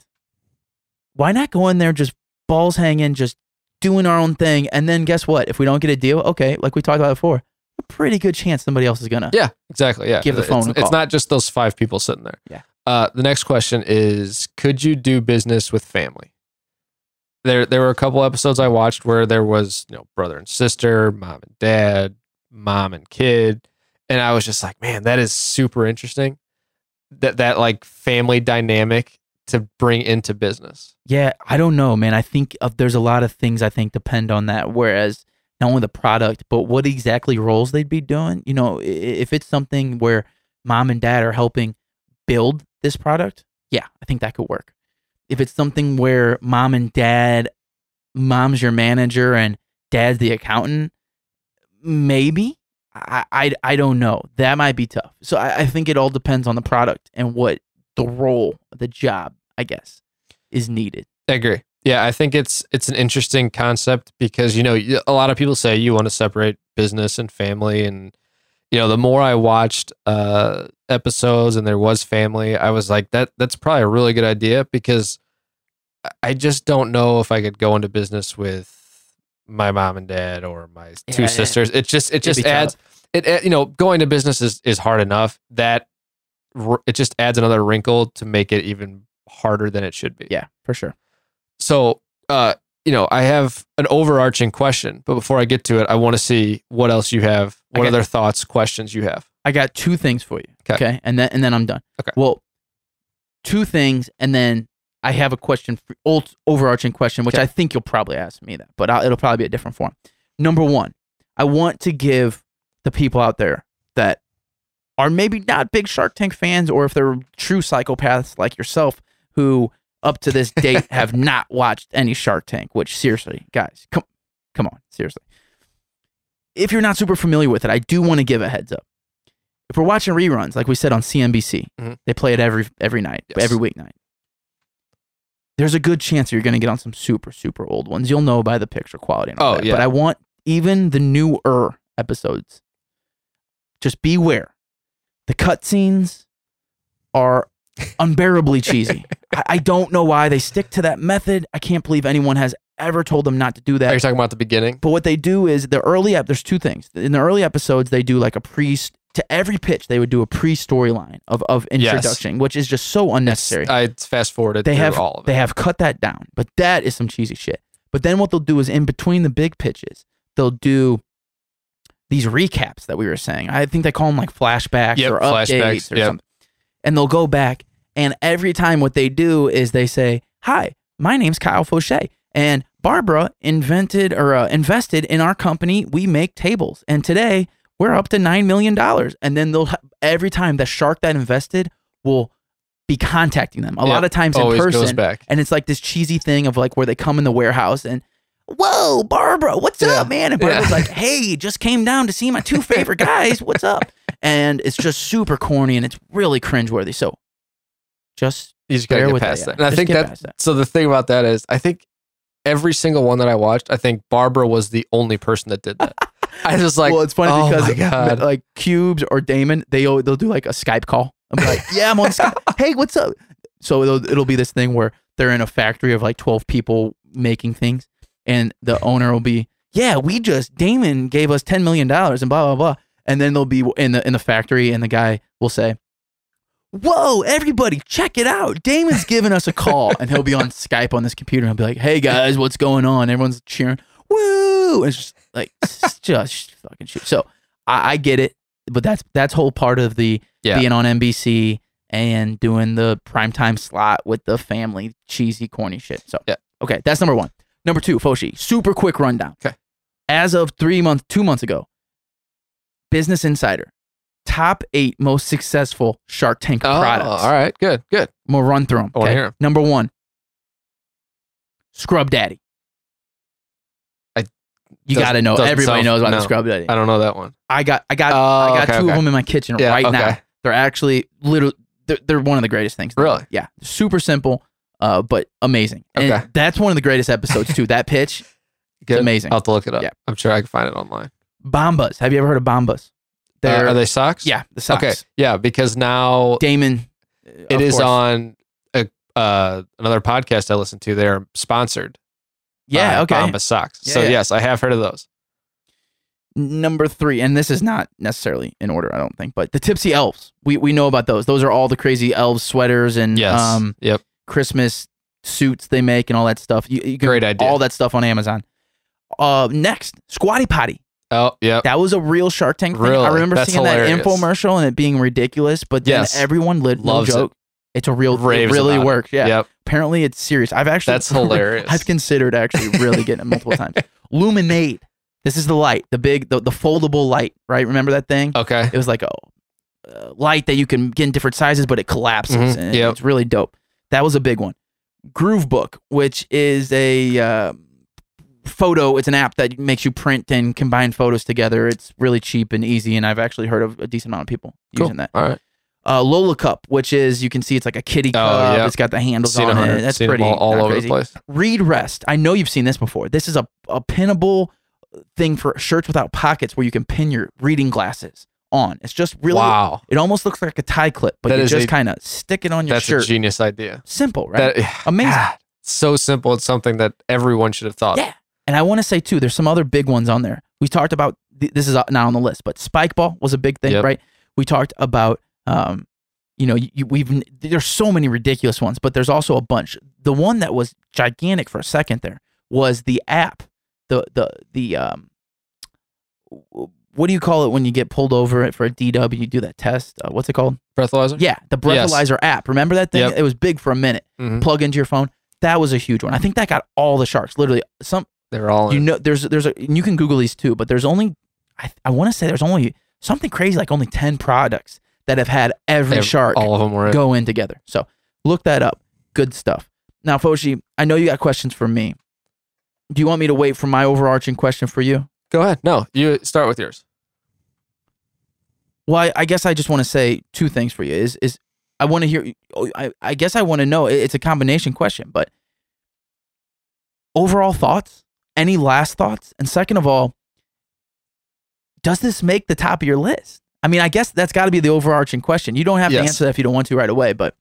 why not go in there just balls hanging, just doing our own thing, and then guess what? If we don't get a deal, okay, like we talked about before, a pretty good chance somebody else is gonna. Yeah, exactly. Yeah, Give the phone It's, it's not just those five people sitting there. Yeah. Uh, the next question is: Could you do business with family? There, there were a couple episodes I watched where there was, you know, brother and sister, mom and dad, mom and kid, and I was just like, man, that is super interesting. That that like family dynamic to bring into business. Yeah, I don't know, man. I think there's a lot of things I think depend on that. Whereas not only the product, but what exactly roles they'd be doing. You know, if it's something where mom and dad are helping build this product, yeah, I think that could work. If it's something where mom and dad, mom's your manager and dad's the accountant, maybe. I, I, I don't know. That might be tough. So I, I think it all depends on the product and what the role, the job, I guess, is needed. I agree. Yeah, I think it's it's an interesting concept because you know a lot of people say you want to separate business and family, and you know the more I watched uh, episodes and there was family, I was like that that's probably a really good idea because I- just don't know if I could go into business with my mom and dad or my two Yeah, sisters. It just it just adds it uh, you know going to business is is hard enough that it just adds another wrinkle to make it even harder than it should be. Yeah, for sure. So, uh, you know, I have an overarching question, but before I get to it, I want to see what else you have. What Okay. other thoughts, questions you have? I got two things for you. Okay. And then and then I'm done. Okay. Well, two things, and then I have a question, for, old overarching question, which 'Kay. I think you'll probably ask me that, but I'll, it'll probably be a different form. Number one, I want to give the people out there that are maybe not big Shark Tank fans, or if they're true psychopaths like yourself, who up to this date have not watched any Shark Tank. Which seriously, guys, come come on, seriously. If you're not super familiar with it, I do want to give a heads up if we're watching reruns, like we said on CNBC, Mhm. they play it every every night, Yes. every weeknight. There's a good chance you're going to get on some super super old ones. You'll know by the picture quality. And all Oh, that. yeah. But I want even the newer episodes. Just beware. The cutscenes are unbearably cheesy. I, I don't know why they stick to that method. I can't believe anyone has ever told them not to do that. Are you talking about the beginning? But what they do is the early ep- there's two things. In the early episodes, they do like a pre to every pitch, they would do a pre storyline of, of Yes. introduction, which is just so unnecessary. It's, I fast forwarded they have all of it. they have cut that down, but that is some cheesy shit. But then what they'll do is in between the big pitches, they'll do these recaps that we were saying. I think they call them like flashbacks Yep, or flashbacks, updates or yep. something. And they'll go back, and every time what they do is they say, "Hi, my name's Kyle Fauché, and Barbara invented or uh, invested in our company. We make tables, and today we're up to nine million dollars." And then they'll every time the shark that invested will be contacting them. A lot of times in always goes person, back. and it's like this cheesy thing of like where they come in the warehouse and. Whoa, Barbara, what's Yeah. up, man? And Yeah. Barbara's like, hey, just came down to see my two favorite guys. What's up? And it's just super corny and it's really cringeworthy. So just You just gotta get with past that, that. yeah. And I Just think that, that. so the thing about that is I think every single one that I watched, I think Barbara was the only person that did that. I was just like, well, it's funny oh because God. like Cubes or Daymond, they they'll do like a Skype call. I'm like, yeah, I'm on Skype. Hey, what's up? So it'll, it'll be this thing where they're in a factory of like 12 people making things, and the owner will be, yeah, we just Daymond gave us 10 million dollars and blah blah blah, and then they'll be in the in the factory, and the guy will say. Whoa, everybody, check it out. Daymond's giving us a call, and he'll be on Skype on this computer, and he'll be like, hey guys, what's going on? Everyone's cheering. Woo! It's just like, it's just fucking shit. So I, I get it, but that's that's whole part of the Yeah. being on NBC and doing the primetime slot with the family cheesy corny shit. So Yeah. okay, that's number one. Number two, Foshi, super quick rundown. Okay. As of three months, two months ago, Business Insider top eight most successful Shark Tank Oh, products. all right, good, good. I'm gonna run through them. I wanna hear 'em. Number one, Scrub Daddy. I- you doesn't- got to know. Everybody sound- knows about no. the Scrub Daddy. I don't know that one. I got, I got, Oh, I got okay, two okay. of them in my kitchen Yeah, right now. They're actually little. They're, they're one of the greatest things. Really? Yeah. Super simple, uh, but amazing. And Okay. that's one of the greatest episodes too. that pitch, Good. amazing. I'll have to look it up. Yeah. I'm sure I can find it online. Bombas. Have you ever heard of Bombas? Uh, They're are they socks? yeah, the socks. Okay. Yeah, because now Daymond. It is course. on a, uh, another podcast I listen to. They're sponsored. Yeah. Okay. Bombas socks. Yeah, so yeah. yes, I have heard of those. Number three, and this is not necessarily in order, I don't think, but the Tipsy Elves. We we know about those. Those are all the crazy elves sweaters and Yes. um yep. Christmas suits they make and all that stuff. You, you Great idea. all that stuff on Amazon. Uh, next, Squatty Potty. Oh, yep. That was a real Shark Tank thing. I remember That's seeing hilarious. that infomercial and it being ridiculous, but then Yes. everyone lit no Loves it. It's a real, it really about it. works. Yeah. Yep. Apparently, it's serious. I've actually That's hilarious. I've considered actually really getting it multiple times. LuminAID. This is the light, the big, the, the foldable light, right? Remember that thing? Okay. It was like a uh, light that you can get in different sizes, but it collapses. Mhm. And Yep. It's really dope. That was a big one. GrooveBook, which is a uh, photo, it's an app that makes you print and combine photos together. It's really cheap and easy, and I've actually heard of a decent amount of people Cool. using that. All right. Uh, Lollacup, which is you can see it's like a kitty cup. Oh, cup. yeah. It's got the handles Seen, on it. That's seen pretty all, all over crazy. the place. Read Rest. I know you've seen this before. This is a, a pinnable thing for shirts without pockets where you can pin your reading glasses on. It's just really, wow. it almost looks like a tie clip, but That you just kind of stick it on your That's shirt. a genius idea. Simple, right? That, Amazing. God, so simple. It's something that everyone should have thought. Yeah. And I want to say too, there's some other big ones on there. We talked about this is not on the list, but spike ball was a big thing, Yep. right? We talked about, um, you know, you, we've there's so many ridiculous ones, but there's also a bunch. The one that was gigantic for a second there was the app, the the the um, what do you call it when you get pulled over for a DW? You do that test. Uh, what's it called? Breathalyzer? Yeah, the Yes. breathalyzer app. Remember that thing? Yep. It was big for a minute. Mhm. Plug into your phone. That was a huge one. I think that got all the sharks. Literally, some They're all you in. know there's there's a and you can google these too but there's only i, I want to say there's only something crazy like only 10 products that have had every Ev- shark all of them were go in together. So look that up. Good stuff. Now foshi i know you got questions for me. Do you want me to wait for my overarching question for you? Go ahead. No, you start with yours. well i, I guess i just want to say two things for you. Is is i want to hear oh, I, I guess i want to know it's a combination question but overall thoughts any last thoughts? And second of all does this make the top of your list? I mean i guess that's got to be the overarching question. You don't have to answer that if you don't want to right away but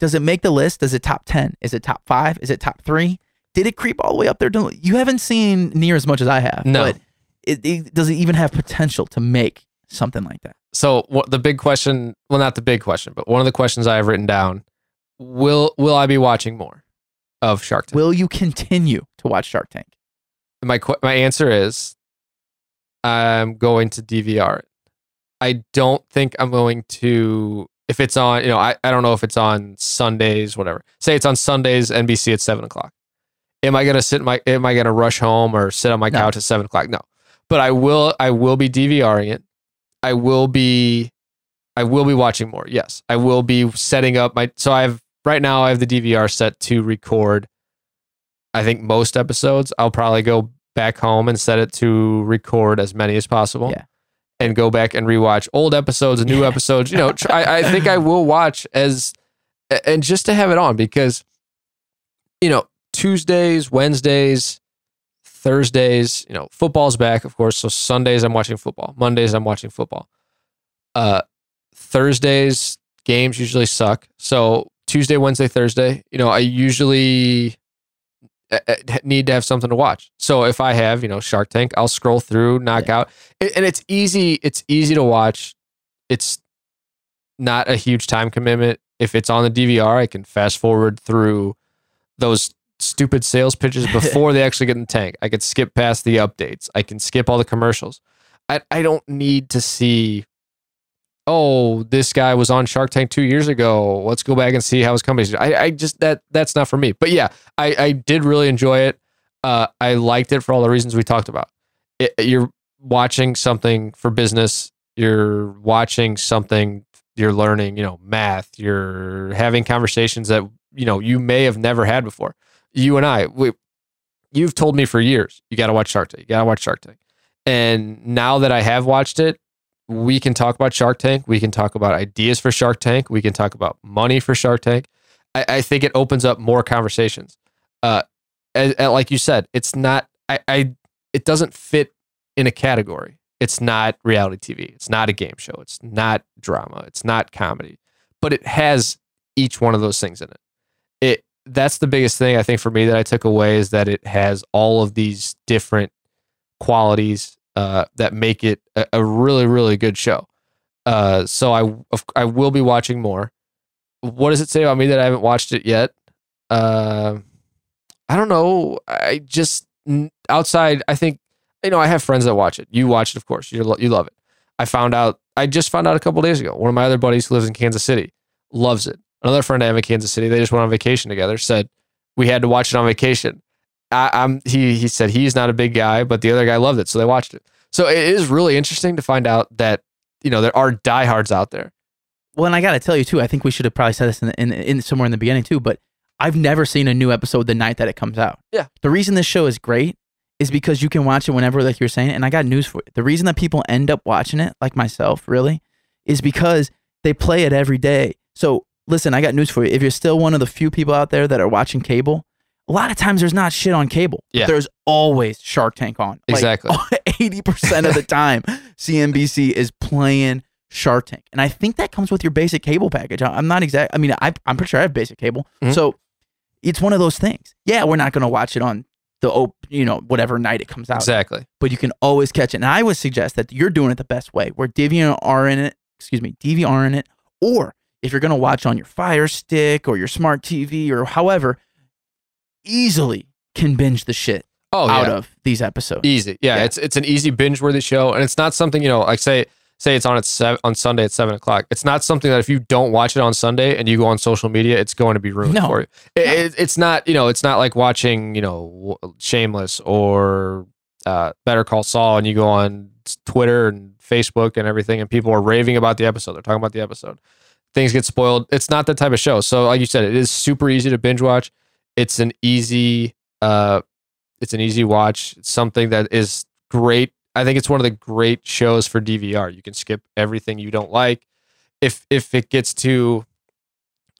does it make the list? Is it top 10 is it top 5 is it top 3 did it creep all the way up there? You haven't seen near as much as i have No. but it, it, does it even have potential to make something like that? So what the big question? Well, not the big question, but one of the questions I have written down: Will Will I be watching more of Shark Tank? Will you continue to watch Shark Tank? My my answer is I'm going to DVR it. I don't think I'm going to if it's on. You know, I, I don't know if it's on Sundays, whatever. Say it's on Sundays, NBC at seven o'clock. Am I gonna sit in my? Am I gonna rush home or sit on my No. couch at seven o'clock? No, but I will. I will be DVRing it. I will be. I will be watching more. Yes, I will be setting up my. So I have right now. I have the DVR set to record. I think most episodes. I'll probably go back home and set it to record as many as possible. Yeah. And go back and rewatch old episodes, new episodes. You know, I, I think I will watch as, and just to have it on because, you know, Tuesdays, Wednesdays, Thursdays, you know, football's back, of course. So Sundays I'm watching football. Mondays I'm watching football. Uh, Thursdays games usually suck. So Tuesday, Wednesday, Thursday, you know, I usually Uh, uh, need to have something to watch. So if I have, you know, Shark Tank, I'll scroll through, knock out, and it's easy. It's easy to watch. It's not a huge time commitment. If it's on the DVR, I can fast forward through those stupid sales pitches before they actually get in the tank. I could skip past the updates. I can skip all the commercials. I, I don't need to see, oh, this guy was on Shark Tank two years ago. Let's go back and see how his company's. I, I just that that's not for me. But yeah, I, I did really enjoy it. Uh, I liked it for all the reasons we talked about. It, you're watching something for business. You're watching something. You're learning, you know, math. You're having conversations that you know you may have never had before. You and I, we, you've told me for years, you got to watch Shark Tank. You got to watch Shark Tank. And now that I have watched it, we can talk about Shark Tank. We can talk about ideas for Shark Tank. We can talk about money for Shark Tank. I, I think it opens up more conversations. Uh, and, and like you said, it's not. I, I it doesn't fit in a category. It's not reality TV. It's not a game show. It's not drama. It's not comedy. But it has each one of those things in it. It that's the biggest thing I think for me that I took away is that it has all of these different qualities uh, that make it a, a, really really good show. Uh, so I I will be watching more. What does it say about me that I haven't watched it yet? Uh, I don't know. I just outside. I think you know. I have friends that watch it. You watch it, of course. You you love it. I found out. I just found out a couple days ago. One of my other buddies who lives in Kansas City loves it. Another friend I have in Kansas City. They just went on vacation together. Said we had to watch it on vacation. I, am he he said he's not a big guy, but the other guy loved it, so they watched it. So it is really interesting to find out that you know there are diehards out there. Well, and I got to tell you too. I think we should have probably said this in, in, in somewhere in the beginning too. But I've never seen a new episode the night that it comes out. Yeah. The reason this show is great is because you can watch it whenever, like you're saying. And I got news for you. The reason that people end up watching it, like myself, really, is because they play it every day. So listen, I got news for you. If you're still one of the few people out there that are watching cable, a lot of times there's not shit on cable. Yeah. There's always Shark Tank on. Exactly. Like 80% of the time, CNBC is playing Shark Tank. And I think that comes with your basic cable package. I'm not exact. I mean, I, I'm pretty sure I have basic cable. Mhm. So it's one of those things. Yeah, we're not going to watch it on the, op- you know, whatever night it comes out. Exactly. But you can always catch it. And I would suggest that you're doing it the best way. Where DVR in it, excuse me, DVR in it, or if you're going to watch on your Fire Stick or your smart TV or however, easily can binge the shit Oh out yeah. of these episodes. Easy. Yeah, Yeah. It's it's an easy binge worthy show, and it's not something you know. Like say say it's on at seven, on Sunday at seven o'clock. It's not something that if you don't watch it on Sunday and you go on social media, it's going to be ruined No. for you. It, it- it's not you know. It's not like watching you know Shameless or uh, Better Call Saul, and you go on Twitter and Facebook and everything, and people are raving about the episode. They're talking about the episode. Things get spoiled. It's not that type of show. So, like you said, it is super easy to binge watch. It's an easy, uh, it's an easy watch. It's something that is great. I think it's one of the great shows for DVR. You can skip everything you don't like. If if it gets to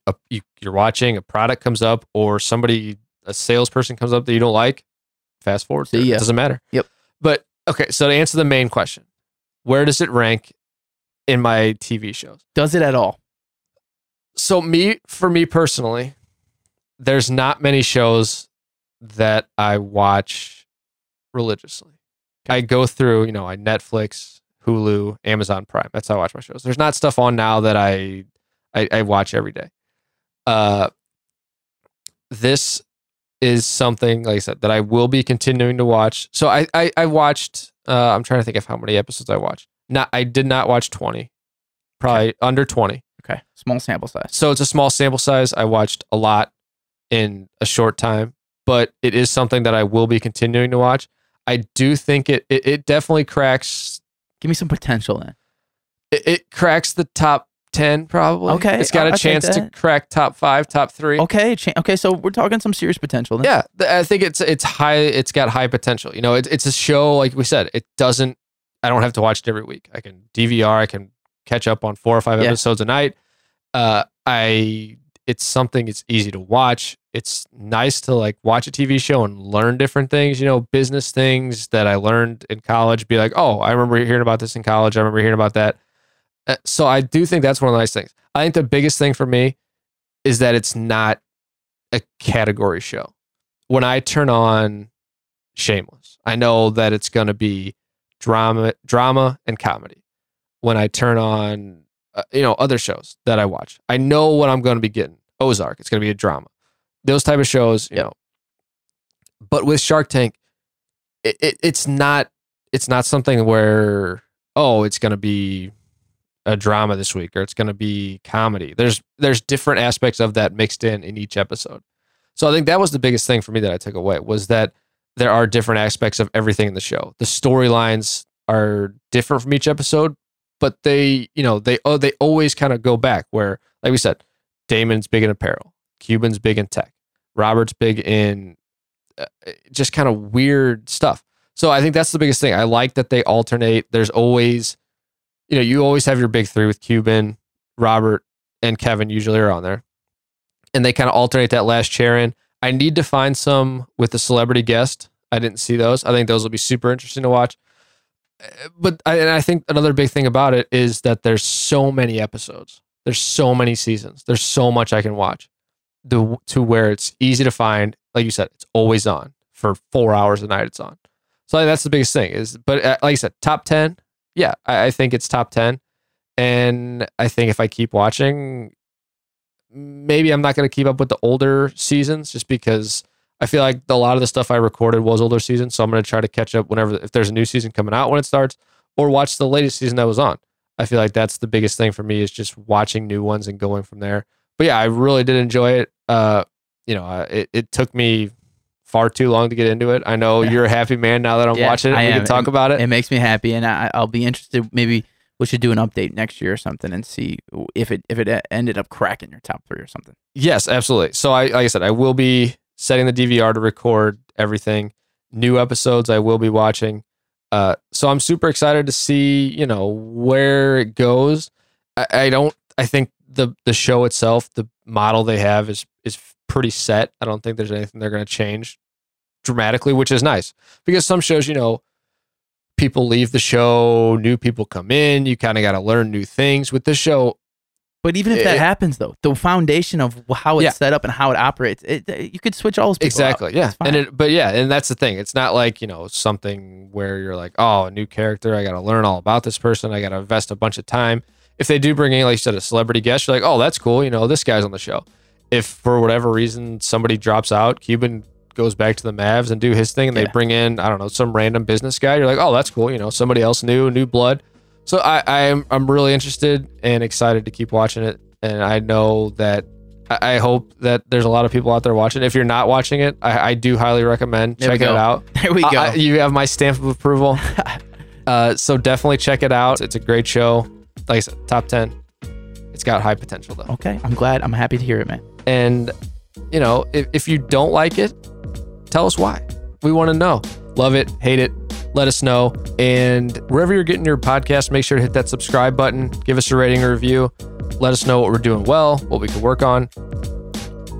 a, you, you're watching a product comes up or somebody a salesperson comes up that you don't like, fast forward. See ya. It doesn't matter. Yep. But okay, so to answer the main question, where does it rank in my TV shows? Does it at all? so me for me personally there's not many shows that i watch religiously. I go through you know i netflix hulu amazon prime. That's how i watch my shows. There's not stuff on now that i i, I watch every day. Uh this is something like i said that i will be continuing to watch. So i i, I watched uh i'm trying to think of how many episodes i watched. Not i did not watch 20 probably under 20 Okay. Small sample size. so it's a small sample size. I watched a lot in a short time, but it is something that I will be continuing to watch. I do think it it, it definitely cracks Give me some potential then. it, it cracks the top ten probably. Okay, it's got I'll- a chance to crack top five, top three. Okay. Cha- okay. So we're talking some serious potential then. Yeah, I think it's it's high. It's got high potential. You know, it's it's a show like we said. It doesn't. I don't have to watch it every week. I can DVR. I can catch up on four or five Yeah. episodes a night. Uh, I it's something. It's easy to watch. It's nice to like watch a TV show and learn different things. You know, business things that I learned in college. Be like, oh, I remember hearing about this in college. I remember hearing about that. Uh, so I do think that's one of the nice things. I think the biggest thing for me is that it's not a category show. When I turn on Shameless, I know that it's going to be drama, drama and comedy. When I turn on, uh, you know, other shows that I watch, I know what I'm going to be getting. Ozark, it's going to be a drama. Those type of shows, you know. But with Shark Tank, it, it it's not it's not something where oh it's going to be a drama this week or it's going to be comedy. There's there's different aspects of that mixed in in each episode. So I think that was the biggest thing for me that I took away was that there are different aspects of everything in the show. The storylines are different from each episode, but they, you know, they oh they always kind of go back where, like we said, Daymond's big in apparel, Cuban's big in tech, Robert's big in uh, just kind of weird stuff. So I think that's the biggest thing. I like that they alternate. There's always, you know, you always have your big three with Cuban, Robert, and Kevin usually are on there, and they kind of alternate that last chair in. I need to find some with the celebrity guest. I didn't see those. I think those will be super interesting to watch. Uh, But I, and I think another big thing about it is that there's so many episodes. There's so many seasons. There's so much I can watch. The to where it's easy to find. Like you said, it's always on for four hours a night. It's on. So that's the biggest thing. Is but uh, like I said, top ten. Yeah, I, I think it's top ten. And I think if I keep watching, maybe I'm not going to keep up with the older seasons just because I feel like a lot of the stuff I recorded was older seasons. So I'm going to try to catch up whenever, if there's a new season coming out when it starts, or watch the latest season that was on. I feel like that's the biggest thing for me is just watching new ones and going from there. But yeah, I really did enjoy it. Uh, you know, uh, it, it took me far too long to get into it. I know Yeah. you're a happy man now that I'm Yeah, watching it. I We am. can talk about it. It makes me happy, and I, I'll be interested. Maybe we should do an update next year or something and see if it if it e- ended up cracking your top three or something. Yes, absolutely. So I like I said, I will be setting the DVR to record everything. New episodes I will be watching. Uh, so I'm super excited to see, you know, where it goes. I, I don't I think the the show itself, the model they have is is pretty set. I don't think there's anything they're gonna change dramatically, which is nice. Because some shows, you know, people leave the show, new people come in, you kind of gotta learn new things. With this show, But even if that It- happens, though, the foundation of how it's Yeah. set up and how it operates, it, it- you could switch all those people out. exactly yeah. And it but yeah and that's the thing. It's not like you know something where you're like oh a new character i gotta learn all about this person i gotta invest a bunch of time. If they do bring in like you said a celebrity guest you're like oh that's cool you know this guy's on the show. If for whatever reason somebody drops out cuban goes back to the mavs and do his thing and they bring in i don't know some random business guy you're like oh that's cool you know somebody else new new blood so i i'm, I'm really interested and excited to keep watching it and i know that I I hope that there's a lot of people out there watching. If you're not watching it, I, I do highly recommend There we checking it out. There we go. I- you have my stamp of approval. uh, so definitely check it out. It's a great show. Like I said, top 10. It's got high potential though. okay, I'm glad. I'm happy to hear it, man. And, you know, if, if you don't like it, tell us why. We want to know. Love it, hate it, let us know. And wherever you're getting your podcast, make sure to hit that subscribe button, give us a rating or review. Let us know what we're doing well, what we can work on.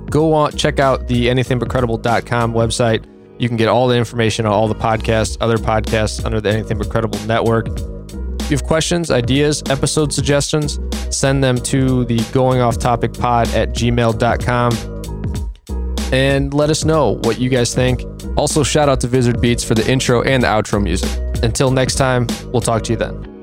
Go on, check out the anythingbutcredible.com website. You can get all the information on all the podcasts, other podcasts under the Anything But Credible network. If you have questions, ideas, episode suggestions, send them to the going off topic pod at gmail.com and let us know what you guys think. Also, shout out to Vizard Beats for the intro and the outro music. Until next time, we'll talk to you then.